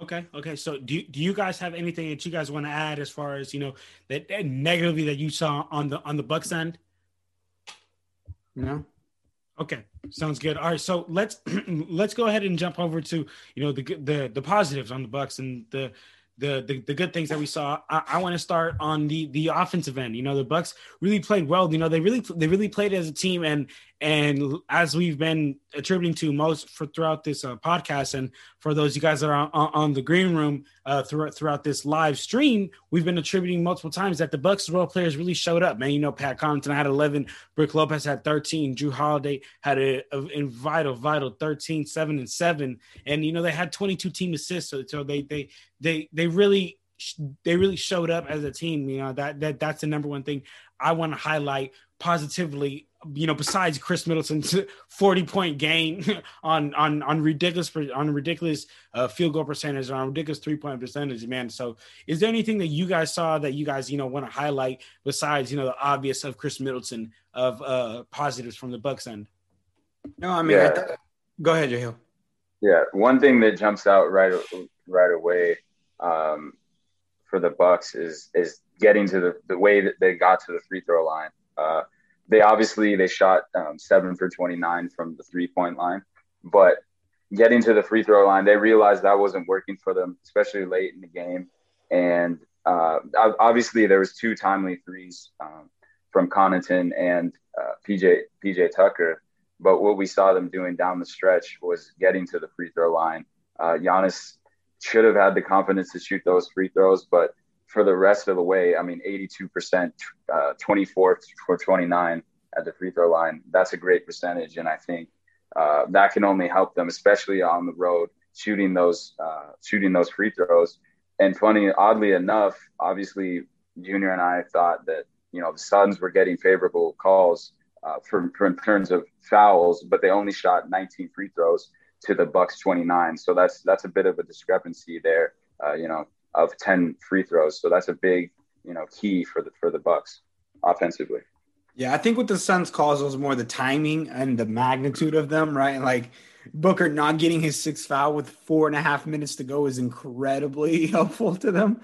Okay. Okay. So do do you guys have anything that you guys want to add as far as you know that, that negatively that you saw on the on the Bucks end? No. Okay, sounds good. All right, so let's let's go ahead and jump over to you know the the the positives on the Bucks and the the the, the good things that we saw. I, I want to start on the the offensive end. You know, the Bucks really played well. You know, they really they really played as a team, and and as we've been attributing to most for throughout this uh, podcast, and for those you guys that are on, on the green room uh, throughout throughout this live stream, we've been attributing multiple times that the Bucks role players really showed up. Man, you know, Pat Connaughton had 11, Brook Lopez had 13, Jrue Holiday had a, a, a, vital, vital 13, seven and seven, and you know they had 22 team assists. So, so they they they they really they really showed up as a team. You know that that that's the number one thing I want to highlight positively you know, besides Khris Middleton's 40 point game on on on ridiculous on ridiculous uh, field goal percentage on ridiculous three point percentage, man. So, is there anything that you guys saw that you guys you know want to highlight besides you know the obvious of Chris Middleton of uh, positives from the Bucks end? No, I mean, yeah. I th- go ahead, Jahil. Yeah, one thing that jumps out right right away um, for the Bucks is is getting to the the way that they got to the free throw line. Uh, they obviously they shot um, seven for 29 from the three point line, but getting to the free throw line, they realized that wasn't working for them, especially late in the game. And uh, obviously, there was two timely threes um, from Connaughton and uh, PJ PJ Tucker. But what we saw them doing down the stretch was getting to the free throw line. Uh, Giannis should have had the confidence to shoot those free throws, but for the rest of the way, I mean, 82%, uh, 24 for 29 at the free throw line. That's a great percentage. And I think uh, that can only help them, especially on the road, shooting those, uh, shooting those free throws. And funny, oddly enough, obviously, Junior and I thought that, you know, the Suns were getting favorable calls uh, for in terms of fouls, but they only shot 19 free throws to the Bucks 29. So that's, that's a bit of a discrepancy there. Uh, you know, of 10 free throws. So that's a big, you know, key for the for the Bucks offensively. Yeah, I think what the Suns calls was more the timing and the magnitude of them, right? Like Booker not getting his sixth foul with four and a half minutes to go is incredibly helpful to them.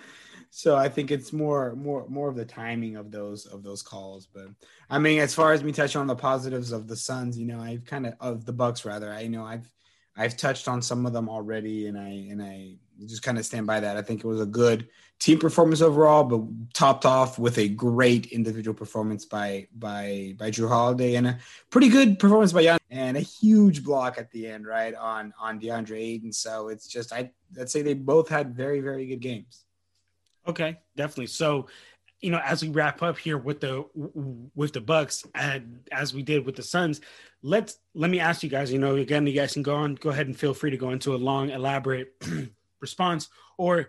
So I think it's more more more of the timing of those of those calls. But I mean, as far as me touching on the positives of the Suns, you know, I've kind of of the Bucks rather. I you know I've I've touched on some of them already, and I and I just kind of stand by that. I think it was a good team performance overall, but topped off with a great individual performance by by by Jrue Holiday and a pretty good performance by Jan and a huge block at the end, right on on DeAndre Ayton. So it's just I I'd say they both had very very good games. Okay, definitely. So you know, as we wrap up here with the with the Bucks, and as we did with the Suns, let's let me ask you guys. You know, again, you guys can go on, go ahead and feel free to go into a long, elaborate response, or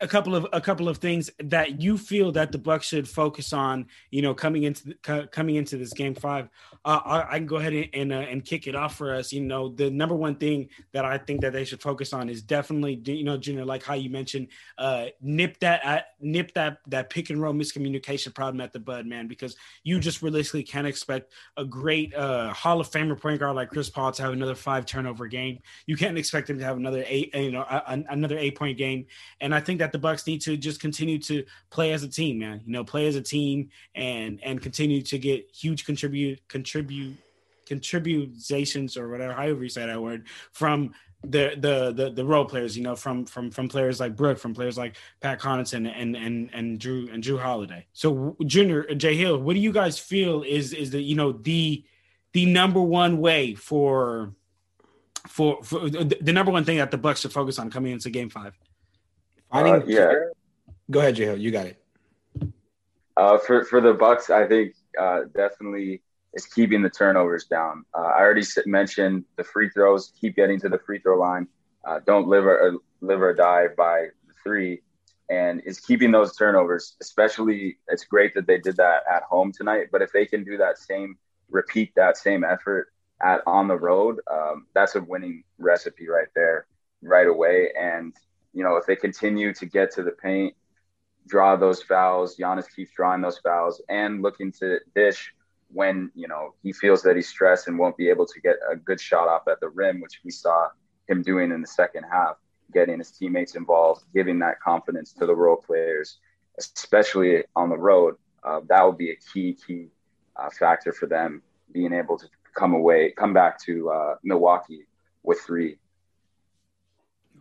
a couple of a couple of things that you feel that the Bucks should focus on. You know, coming into coming into this game five, uh, I, I, can go ahead and and, uh, and, kick it off for us. You know, the number one thing that I think that they should focus on is definitely, you know, Junior, like how you mentioned, uh, nip that uh, nip that that pick and roll miscommunication problem at the bud, man, because you just realistically can't expect a great uh, Hall of Famer point guard like Chris Paul to have another five turnover game. You can't expect him to have another eight, you know, a, another eight point game, and I think that that the Bucks need to just continue to play as a team, man. You know, play as a team and and continue to get huge contribute contribute contributions or whatever, however you say that word, from the the the the role players, you know, from from from players like Brook, from players like Pat Connaughton and and and Jrue and Jrue Holiday. So Junior uh, Jay Hill, what do you guys feel is is the you know the the number one way for for, for the number one thing that the Bucks should focus on coming into Game Five? Finding uh, yeah. Go ahead, Jay. You got it. Uh, for for the Bucks, I think uh, definitely is keeping the turnovers down. Uh, I already mentioned the free throws. Keep getting to the free throw line. Uh, don't live or live or die by three, and is keeping those turnovers. Especially, it's great that they did that at home tonight. But if they can do that same, repeat that same effort at on the road, um, that's a winning recipe right there, right away. And you know, if they continue to get to the paint, draw those fouls, Giannis keeps drawing those fouls and looking to dish when, you know, he feels that he's stressed and won't be able to get a good shot off at the rim, which we saw him doing in the second half, getting his teammates involved, giving that confidence to the role players, especially on the road. Uh, that will be a key, key uh, factor for them being able to come away, come back to uh, Milwaukee with three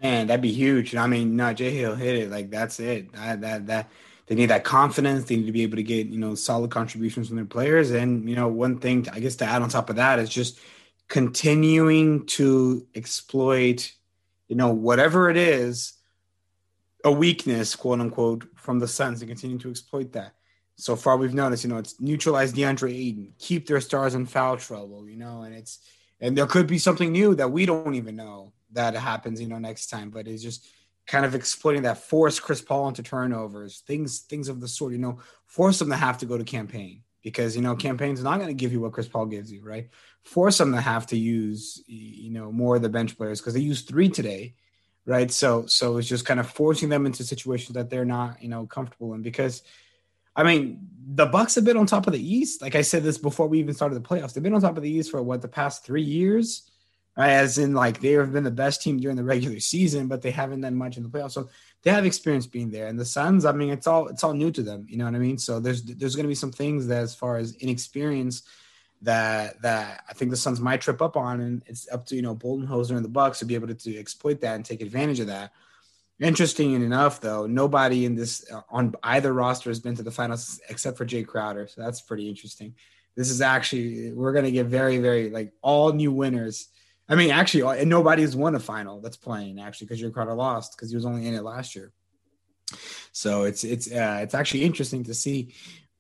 Man, that'd be huge. I mean, no, Jay Hill hit it. Like that's it. That that that they need that confidence. They need to be able to get you know solid contributions from their players. And you know, one thing I guess to add on top of that is just continuing to exploit, you know, whatever it is, a weakness, quote unquote, from the Suns, and continue to exploit that. So far, we've noticed, you know, it's neutralize DeAndre Ayton, keep their stars in foul trouble, you know, and it's and there could be something new that we don't even know that happens, you know, next time. But it's just kind of exploiting that, force Chris Paul into turnovers, things, things of the sort, you know, force them to have to go to Cam Payne because you know mm-hmm. Cam Payne's not going to give you what Chris Paul gives you, right? Force them to have to use, you know, more of the bench players because they used three today, right? So, so it's just kind of forcing them into situations that they're not, you know, comfortable in because. I mean, the Bucks have been on top of the East. Like I said this before we even started the playoffs. They've been on top of the East for what the past three years as in like they have been the best team during the regular season, but they haven't done much in the playoffs. So they have experience being there. And the Suns, I mean, it's all it's all new to them. You know what I mean? So there's there's going to be some things that, as far as inexperience, that that I think the Suns might trip up on, and it's up to you know Budenholzer and the Bucks to be able to, to exploit that and take advantage of that. Interesting enough, though, nobody in this uh, on either roster has been to the finals except for Jae Crowder. So that's pretty interesting. This is actually we're going to get very very like all new winners I mean, actually, and nobody's won a final that's playing actually because Crowder lost because he was only in it last year. So it's it's uh, it's actually interesting to see,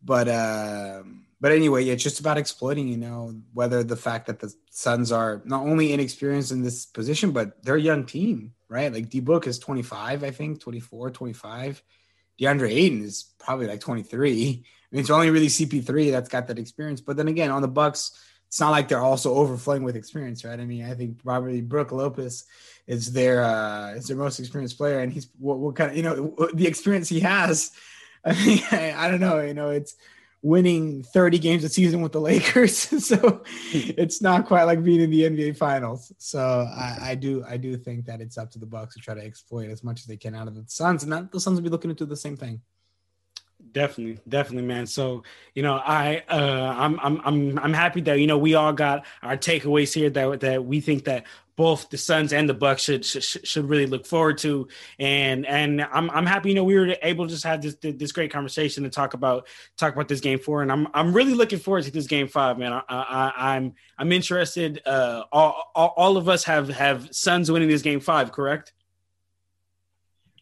but uh, but anyway, it's just about exploiting. You know, whether the fact that the Suns are not only inexperienced in this position, but they're a young team, right? Like D Book is 25, I think, 24, 25. DeAndre Ayton is probably like 23. I mean, it's only really CP3 that's got that experience. But then again, on the Bucks it's not like they're also overflowing with experience, right? I mean, I think probably Brook Lopez is their uh, is their most experienced player, and he's what, what kind of you know the experience he has. I mean, I, I don't know, you know, it's winning 30 games a season with the Lakers, so it's not quite like being in the NBA Finals. So I, I, do I do think that it's up to the Bucks to try to exploit as much as they can out of the Suns, and that the Suns will be looking to do the same thing. Definitely, definitely, man. So you know, I uh, I'm I'm I'm I'm happy that you know we all got our takeaways here that that we think that both the Suns and the Bucks should, should should really look forward to, and and I'm I'm happy you know we were able to just have this this great conversation and talk about talk about this game four, and I'm I'm really looking forward to this game five, man. I, I I'm I'm interested. Uh, all, all all of us have have Suns winning this game five, correct?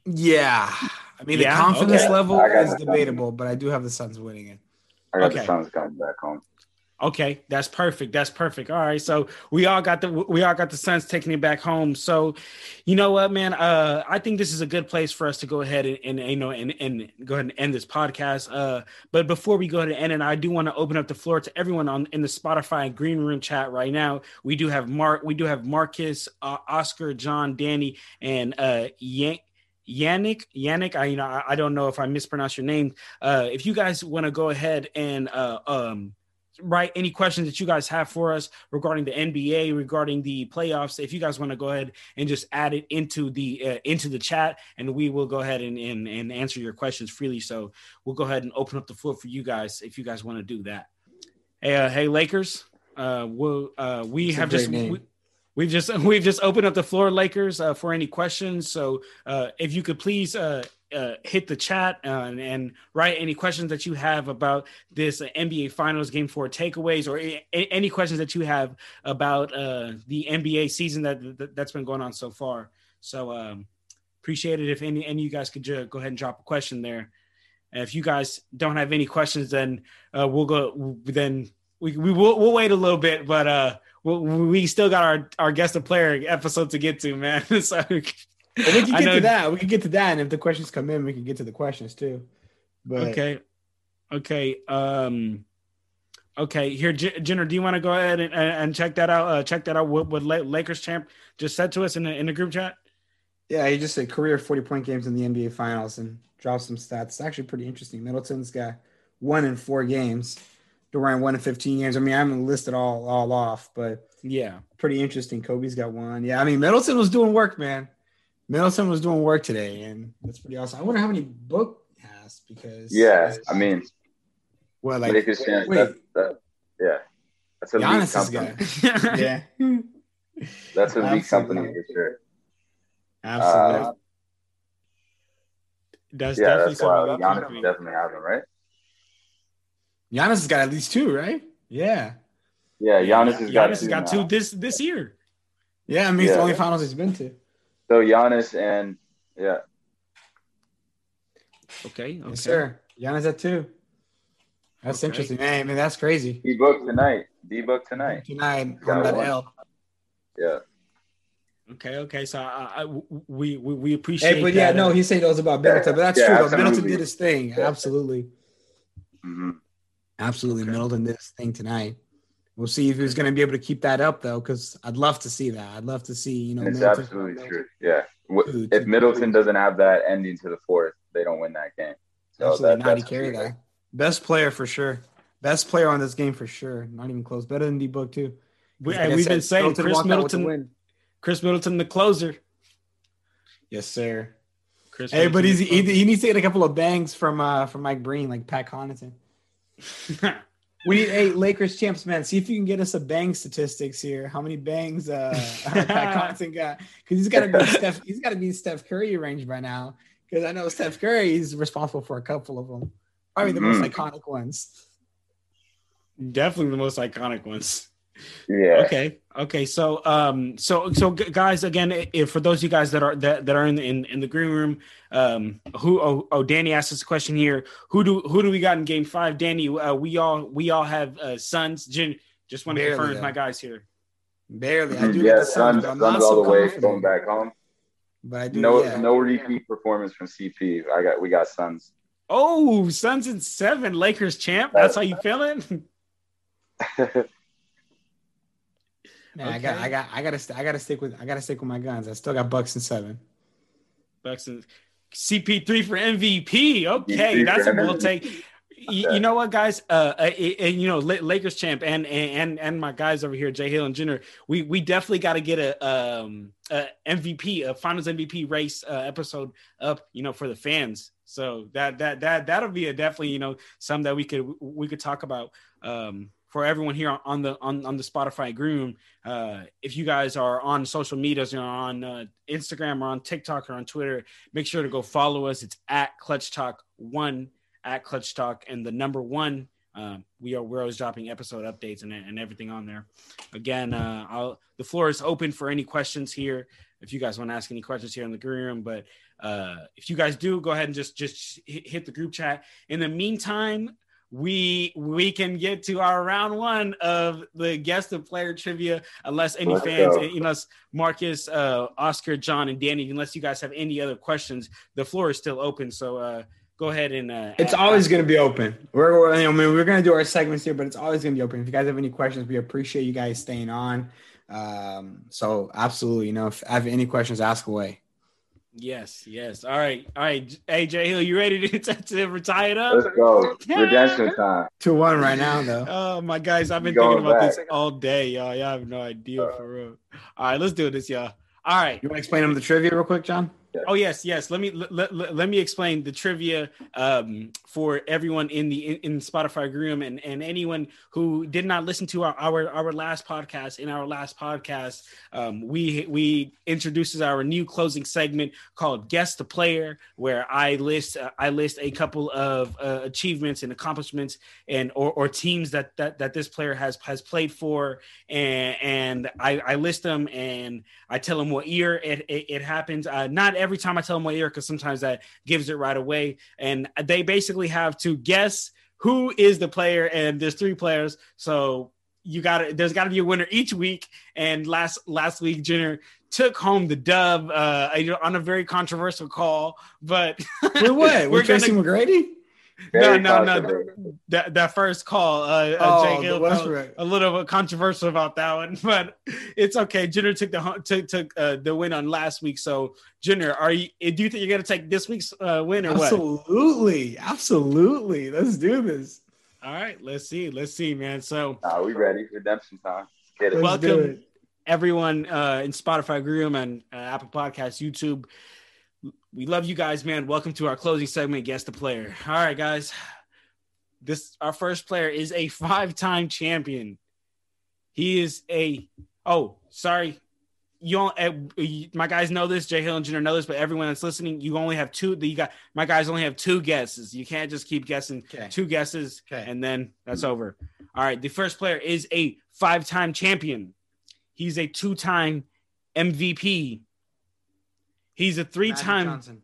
Yeah, I mean, Yeah, the confidence okay. level is the Suns. debatable, but I do have the Suns winning it. I got Okay. the Suns coming back home. Okay, that's perfect. That's perfect. All right, so we all got the we all got the Suns taking it back home. So, you know what, man? Uh, I think this is a good place for us to go ahead and, and you know and, and go ahead and end this podcast. Uh, but before we go ahead and end, it, I do want to open up the floor to everyone on in the Spotify Green Room chat right now. We do have Mark, we do have Marcus, uh, Oscar, John, Danny, and uh, Yank. Yannick, Yannick, I you know I, I don't know if I mispronounced your name. Uh, if you guys want to go ahead and uh, um, write any questions that you guys have for us regarding the NBA, regarding the playoffs. If you guys want to go ahead and just add it into the uh, into the chat, and we will go ahead and, and and answer your questions freely. So we'll go ahead and open up the floor for you guys if you guys want to do that. Hey, uh, hey, Lakers. Uh, we'll, uh, we It's have just we, we've just we've just opened up the floor, Lakers, uh, for any questions. So uh, if you could please uh, uh, hit the chat uh, and, and write any questions that you have about this NBA Finals Game Four takeaways, or a- any questions that you have about uh, the NBA season that, that that's been going on so far. So um, appreciate it if any any of you guys could ju- go ahead and drop a question there. And if you guys don't have any questions, then we'll go. Then we we will we'll wait a little bit, but we still got our our guest of player episode to get to, man. so we can get know- to that. We can get to that, and if the questions come in, we can get to the questions too. But Okay. Okay. Um okay. Here, J- Jenner, do you want to go ahead and, and and check that out? Uh, check that out. What, what La- Lakers champ just said to us in the in the group chat? yeah, he just said career forty point games in the NBA Finals and dropped some stats. It's actually pretty interesting. Middleton's got one in four games. Durant one in fifteen games. I mean, I haven't listed all all off, but Yeah. pretty interesting. Kobe's got one. Yeah, I mean, Middleton was doing work, man. Middleton was doing work today, and that's pretty awesome. I wonder how many book has because Yeah, I mean, well, like Lakers wait. That, that, yeah, that's a league Giannis's company. yeah, That's a league company Absolutely. for sure. absolutely. Uh, That's yeah, definitely that's why something. Giannis definitely have him, right? Giannis has got at least two, right? Yeah, Yeah, Giannis has got Giannis has two got now. two this this year. yeah. I mean, it's the only finals he's been to. So Giannis and yeah, Okay. Okay. Yes, sir. Giannis at two. That's Okay. interesting, man. I mean, that's crazy. D book tonight. D book tonight. Tonight on that. L. Yeah. Okay. Okay. So I, I, we, we we appreciate. Hey, but yeah, that, no, uh, he said those about Middleton, but that's Yeah, true. Though. absolutely. Middleton did his thing. Yeah. Absolutely, hmm absolutely. Okay. Middleton did his thing tonight. We'll see if he's going to be able to keep that up, though, because I'd love to see that. I'd love to see, you know, It's Middleton- absolutely true. Yeah. W- If. Middleton doesn't have that ending to the fourth, they don't win that game. So Absolutely that, not. He that's carried key. that. Best player for sure. Best player on this game for sure. Not even close. Better than D Book too. We, like we've said, been saying Middleton Chris walked out with the Middleton, win. Khris Middleton, the closer. Yes, sir. Chris Hey, but he's, he, he needs to get a couple of bangs from uh from Mike Breen, like Pat Connaughton. Closer. We need eight Lakers champs, man. See if you can get us a bang statistics here. How many bangs uh Pat Connaughton got? Because he's got to be Steph. He's got to be in Steph Curry range by now. Because I know Steph Curry is responsible for a couple of them. Probably the most Mhm. iconic ones. Definitely the most iconic ones. Yeah. Okay. Okay. So, um, so, so guys, again, if for those of you guys that are that, that are in in, in the green room, um, who oh, oh Danny asked us a question here. Who do who do we got in game five? Danny, uh, we all we all have uh, Suns. Jin, just want to Barely, confirm with my guys here. Barely. I do Mhm. get Yeah, the Suns, Suns, I'm Suns not all so the way confident. going back home. But I do. No, yeah. no repeat performance from CP. I got, we got Suns Oh, Suns in seven, Lakers champ. That's how you feeling? Man, I got, I got, I gotta, I gotta stick with, I gotta stick with my guns. I still got Bucks and seven. Bucks and CP3 for MVP. Okay, CP3 that's for a bold MVP. take. You, you know what, guys? Uh, uh, and you know, Lakers champ and and and my guys over here, Jay Hill and Jenner. We we definitely got to get a um a MVP, a Finals MVP race uh, episode up, you know, for the fans. So that that that that'll be a definitely you know some that we could we could talk about um for everyone here on the on, on the Spotify room. Uh, if you guys are on social medias, you know, on uh, Instagram or on TikTok or on Twitter, make sure to go follow us. It's at Clutch Talk One, at Clutch Talk, and the number one Um, we are we're always dropping episode updates and, and everything on there. Again, uh, I'll, the floor is open for any questions here. If you guys want to ask any questions here in the green room, but uh, if you guys do, go ahead and just just hit the group chat. In the meantime, we we can get to our round one of the guest of player trivia unless any Let's fans go. you know marcus uh oscar john and danny unless you guys have any other questions the floor is still open so uh go ahead and uh It's always going to be open. We're, we're- I mean, we're going to do our segments here, but it's always going to be open. If you guys have any questions, we appreciate you guys staying on. Um, so absolutely, you know, if I have any questions, ask away. Yes yes all right all right AJ hill you ready to, to, to retire it up Let's go. Redemption time. Two one right now, though. Oh my guys, I've been thinking about this all day, y'all. Y'all have no idea uh, for real. All right, let's do this, y'all. All right. You want to explain them the trivia real quick, John? Oh yes, yes. Let me let, let, let me explain the trivia um, for everyone in the in, in Spotify room and and anyone who did not listen to our our, our last podcast. In our last podcast, um, we we introduces our new closing segment called Guess the Player, where I list uh, I list a couple of uh, achievements and accomplishments and or, or teams that, that that this player has has played for, and and I, I list them and I tell them what year it it, it happens. Uh, not every time I tell them what year, because sometimes that gives it right away. And they basically have to guess who is the player, and there's three players, so you got to there's got to be a winner each week. And last last week, Jenner took home the dub uh, on a very controversial call, but Wait, what? We're We're Tracy gonna- McGrady? No, Very no, no. controversial. That that first call, uh, uh Oh, Jake the Hill felt Westbrook. a little bit controversial about that one, but it's okay. Jenner took the took took uh, the win on last week. So Jenner, are you? Do you think you're gonna take this week's uh, win or what? Absolutely, absolutely. Let's do this. All right, let's see, let's see, man. So Nah, we ready. Redemption time. Get it. Welcome it. everyone uh, in Spotify, Room, and uh, Apple Podcasts, YouTube. We love you guys, man. Welcome to our closing segment, Guess the Player. All right, guys. This our first player is a five-time champion. He is a oh, sorry. You all, you- my guys know this. Jay Hill and Jenner know this, but everyone that's listening, you only have two. You got my guys only have two guesses. You can't just keep guessing Okay. two guesses Okay. and then that's over. All right, the first player is a five-time champion. He's a two-time MVP. He's a Magic three-time. Johnson.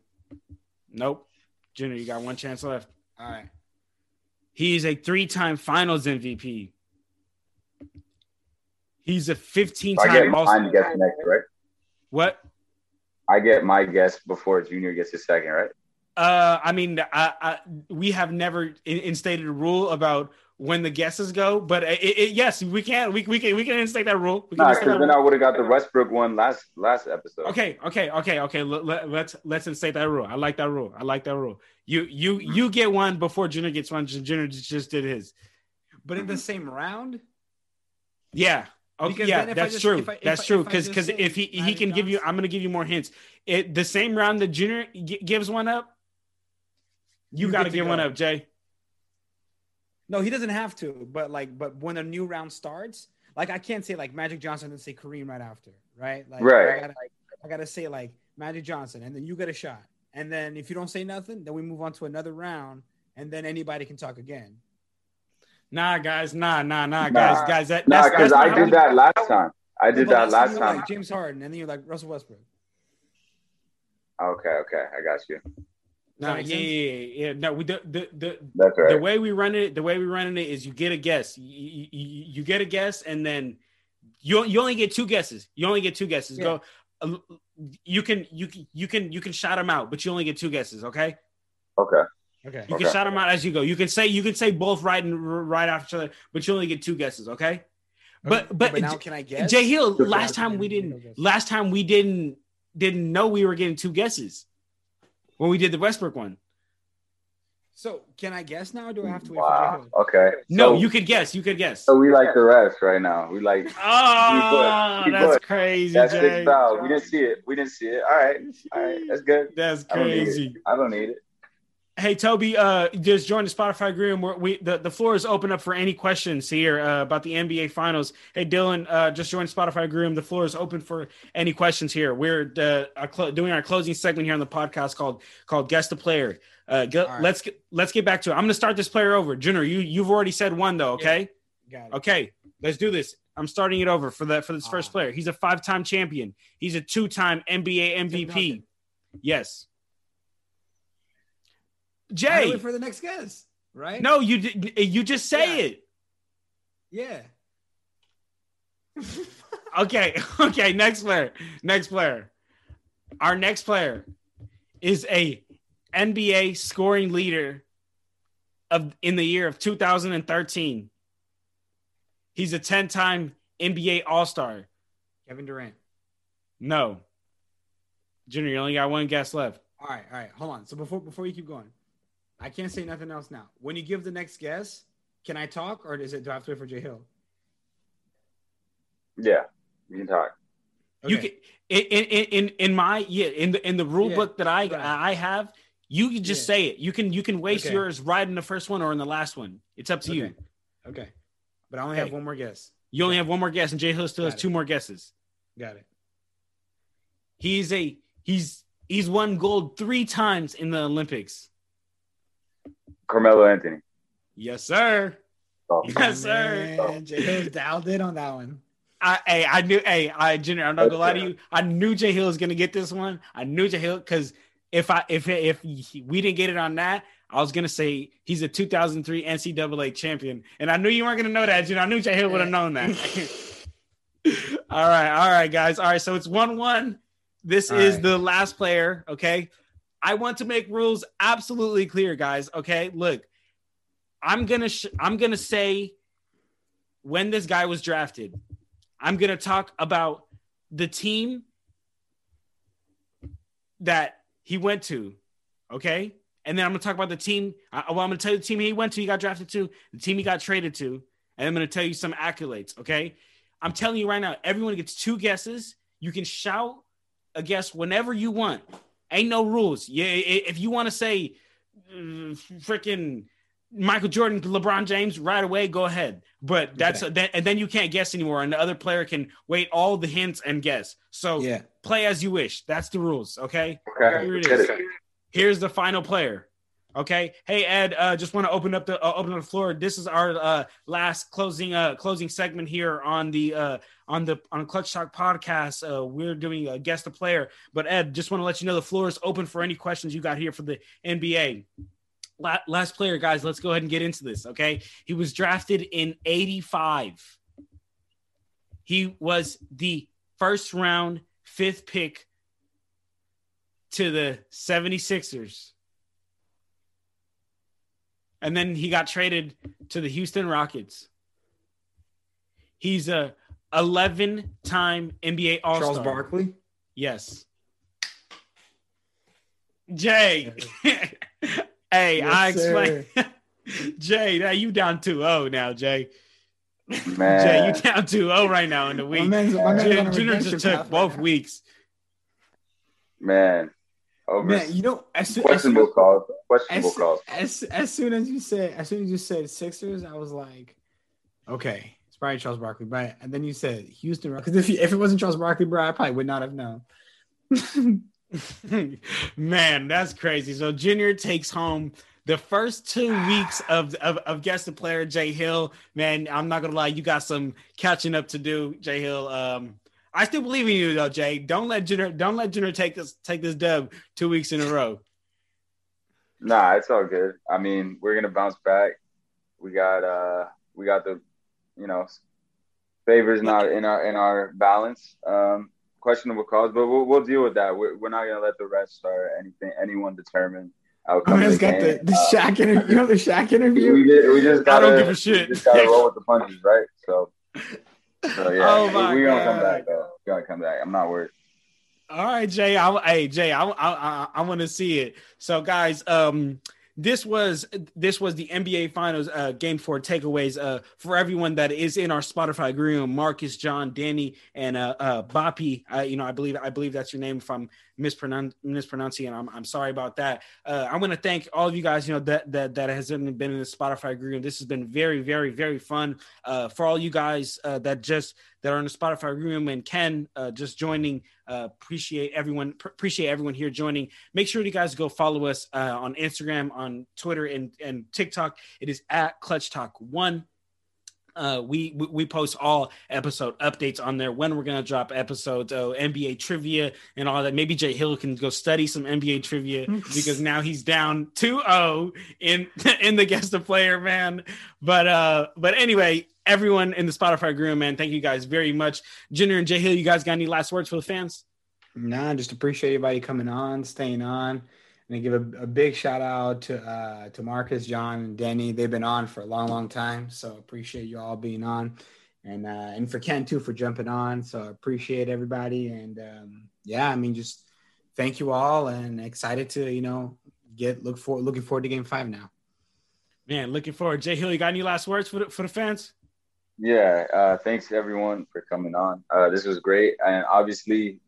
Nope, Junior, you got one chance left. All right. He's a three-time Finals MVP. He's a get 15-time I All. mine guess next, right? What? I get my guess before Junior gets his second, right? Uh, I mean, I, I, we have never in, instated a rule about when the guesses go, but it, it, yes, we can. We, we can. We can instate that rule. We can Nah, because then rule. I would have got the Westbrook one last last episode. Okay, okay, okay, okay. Let, let, let's let's instate that rule. I like that rule. I like that rule. You you you get one before Junior gets one. Junior just, just did his. But in the same round, Yeah. Okay, Because yeah, then if I that's just- true. if I- if that's I- true. Because because say if he he Magic can give you, I'm gonna give you more hints. It the same round that Junior g- gives one up. You, You got to get to give one up, Jay. No, he doesn't have to. But like, but when a new round starts, like I can't say like Magic Johnson and say Kareem right after, right? Like, Right. I gotta, I gotta say like Magic Johnson, and then you get a shot, and then if you don't say nothing, then we move on to another round, and then anybody can talk again. Nah, guys. Nah, nah, nah, Nah. guys, guys. That Nah, because I did that last time. I did that last time. Like James Harden, and then you're like Russell Westbrook. Okay, okay, I got you. Nah, that yeah, yeah, yeah, yeah. No, we the the the, That's the way we run it, the way we run it is you get a guess. You, you, you get a guess, and then you you only get two guesses. You only get two guesses. Yeah. Go. uh, You can you can you can you can shout them out, but you only get two guesses. Okay. Okay. Okay. You Okay. can shout them out as you go. You can say you can say both right and right after each other, but you only get two guesses. Okay. But but, now can I guess? Jay Hill, last time we didn't. Last time we didn't didn't know we were getting two guesses when we did the Westbrook one. So can I guess now? Or do I have to wait Wow. for Okay. No, So- you could guess. You could guess. So we like the rest right now. We like Oh, ah, Keep that's going. crazy, that's Jay. big foul. We didn't see it. We didn't see it. All right. All right. That's good. That's I don't need crazy. I don't need it. Hey Toby, uh, just join the Spotify group. We're, we the, the floor is open up for any questions here uh, about the NBA Finals. Hey Dylan, uh, just join the Spotify group. The floor is open for any questions here. We're uh, our cl- doing our closing segment here on the podcast called called Guess the Player. Uh, get, right. Let's get, let's get back to it. I'm going to start this player over. Junior, you you've already said one though. Okay, Got it. okay, let's do this. I'm starting it over for that for this first Ah. player. He's a five time champion. He's a two time NBA MVP. Yes. Jay, for the next guess, right? no, you did. You just say Yeah. it. Yeah. Okay, okay. Next player. Next player. Our next player is a NBA scoring leader of in the year of 2013. He's a 10-time NBA All-Star. Kevin Durant. No. Junior, you only got one guess left. All right, all right. Hold on. So before before you keep going, I can't say nothing else now. When you give the next guess, can I talk or is it do I have to wait for Jay Hill? Yeah, you can talk. You can in in in in my yeah in the in the rule Yeah, book that I right. I have, you can just Yeah. say it. You can you can waste Okay. yours right in the first one or in the last one. It's up to you. Okay. Okay. But I only Okay. have one more guess. You only have one more guess, and Jay Hill still has it. two more guesses. Got it. He's a he's he's won gold three times in the Olympics. Carmelo Anthony. Yes, sir. Oh, Yes, sir. Man, Jay Hill's dialed in on that one. I hey, I knew hey, I Junior, I'm not gonna lie to you. I knew Jay Hill was gonna get this one. I knew Jay Hill because if I if if we didn't get it on that, I was gonna say he's a 2003 NCAA champion, and I knew you weren't gonna know that. Junior, I knew Jay Hill would have known that. all right, all right, guys. All right, so it's one one. This All is right. the last player. Okay, I want to make rules absolutely clear, guys. Okay, look, I'm gonna sh- I'm gonna say when this guy was drafted. I'm gonna talk about the team that he went to. Okay. And then I'm gonna talk about the team. I, well, I'm gonna tell you the team he went to, he got drafted to, the team he got traded to, and I'm gonna tell you some accolades. Okay. I'm telling you right now, everyone gets two guesses. You can shout a guess whenever you want. Ain't no rules. Yeah, if you want to say mm, freaking Michael Jordan, LeBron James, right away, go ahead. But that's Okay. that, and then you can't guess anymore, and the other player can wait all the hints and guess. So Yeah. play as you wish. That's the rules. Okay. Okay, Here it get is. it. Here's the final player. Okay. Hey Ed, uh, just want to open up the uh, open up the floor. This is our uh, last closing uh, closing segment here on the uh, on the on Clutch Talk podcast. Uh, we're doing a guest the player, but Ed, just want to let you know the floor is open for any questions you got here for the NBA. La- last player, guys. Let's go ahead and get into this. Okay, he was drafted in '85. He was the first round fifth pick to the 76ers. And then he got traded to the Houston Rockets. He's a 11 time NBA All Star. Charles Barkley. Yes. Jay. hey, Yes, I explained. Jay, now you down 2 0 now, Jay. Jay, you down 2 0 right now in the My week. man's, my man's Junior a Junior redemption just took both right weeks. man. Over Man, you know, as soon, as, questionable soon, calls. Questionable as, calls. as, as soon as you said, as soon as you said Sixers, I was like, okay, it's probably Charles Barkley, but and then you said Houston Rockets. If, you, if it wasn't Charles Barkley, bro, I probably would not have known. Man, that's crazy. So Junior takes home the first two weeks of, of, of guest the player Jay Hill. Man, I'm not gonna lie, you got some catching up to do, Jay Hill. Um, I still believe in you though, Jay. Don't let Junior don't let Junior take this take this dub two weeks in a row. Nah, it's all good. I mean, we're gonna bounce back. We got uh we got the you know favors not in our in our balance. Um questionable calls, but we'll we'll deal with that. We're, we're not gonna let the rest or anything anyone determine outcome. of the got the, game. the Uh, Shaq interview. You know the Shaq we, interview? just, we just I gotta don't give a shit. We just gotta roll with the punches, right? So, so yeah, Oh my we, we gonna come back though. We gonna come back. I'm not worried. All right, Jay. I, hey, Jay, I, I, I, I want to see it. So, guys, um, this was this was the NBA Finals uh, game four takeaways uh, for everyone that is in our Spotify room. Marcus, John, Danny, and uh, uh, Boppy. Uh, you know, I believe I believe that's your name. If I'm mispronoun- mispronouncing, I'm I'm sorry about that. Uh, I want to thank all of you guys. You know that that that has been in the Spotify room. This has been very very very fun. Uh, for all you guys uh, that just that are in the Spotify room and Ken uh, just joining. Uh, appreciate everyone. Pr- appreciate everyone here joining. Make sure you guys go follow us uh, on Instagram, on Twitter, and and TikTok. It is at Clutch Talk One. Uh, we, we we post all episode updates on there when we're gonna drop episodes, oh, NBA trivia and all that. Maybe Jay Hill can go study some NBA trivia because now he's down 2-0 in in the guest of player man. But uh, but anyway, everyone in the Spotify room, man, thank you guys very much. Junior and Jay Hill, you guys got any last words for the fans? Nah, just appreciate everybody coming on, staying on, and give a, a big shout out to uh, to Marcus, John, and Danny. They've been on for a long, long time, so appreciate you all being on, and uh, and for Ken too for jumping on. So appreciate everybody, and um, yeah, I mean, just thank you all, and excited to you know get look for looking forward to Game Five now. Man, looking forward. Jay Hill, you got any last words for the, for the fans? Yeah, uh, thanks everyone for coming on. Uh, this was great, and obviously,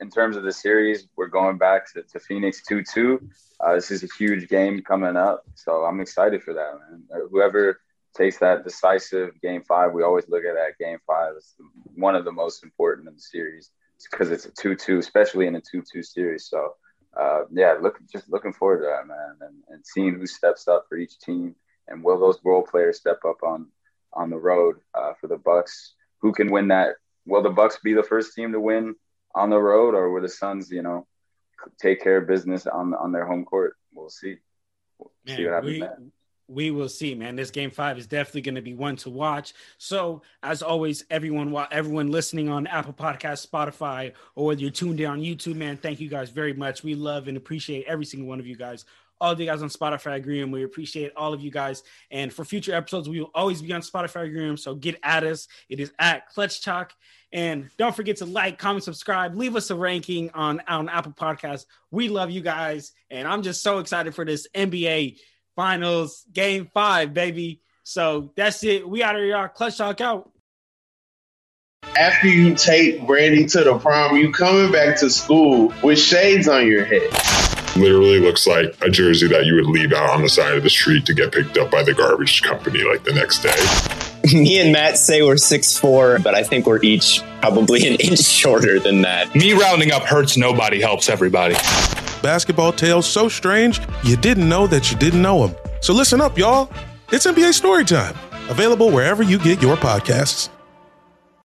in terms of the series, we're going back to, to Phoenix two two. Uh, this is a huge game coming up, so I'm excited for that, man. Uh, whoever takes that decisive game five, we always look at that game five as one of the most important in the series because it's a two two, especially in a two two series. So, uh, yeah, look, just looking forward to that, man, and, and seeing who steps up for each team, and will those role players step up on on the road uh, for the Bucks. Who can win that? Will the Bucks be the first team to win on the road, or will the Suns, you know, take care of business on on their home court? We'll see. We'll Man, see what happens. we, we will see, man. This game five is definitely going to be one to watch. So, as always, everyone, while everyone listening on Apple Podcast, Spotify, or whether you're tuned in on YouTube, man, thank you guys very much. We love and appreciate every single one of you guys. All of you guys on Spotify agree, and we appreciate all of you guys. And for future episodes, we will always be on Spotify agreement. So get at us. It is at Clutch Talk. And don't forget to like, comment, subscribe, leave us a ranking on, on Apple Podcasts. We love you guys. And I'm just so excited for this NBA Finals Game Five, baby. So that's it. We out of here. Clutch Talk out. After you take Brandy to the prom, you coming back to school with shades on your head. Literally looks like a jersey that you would leave out on the side of the street to get picked up by the garbage company like the next day. Me and Matt say we're six four, but I think we're each probably an inch shorter than that. Me rounding up hurts nobody, helps everybody. Basketball tales so strange you didn't know that you didn't know them. So listen up, y'all. It's NBA Storytime, available wherever you get your podcasts.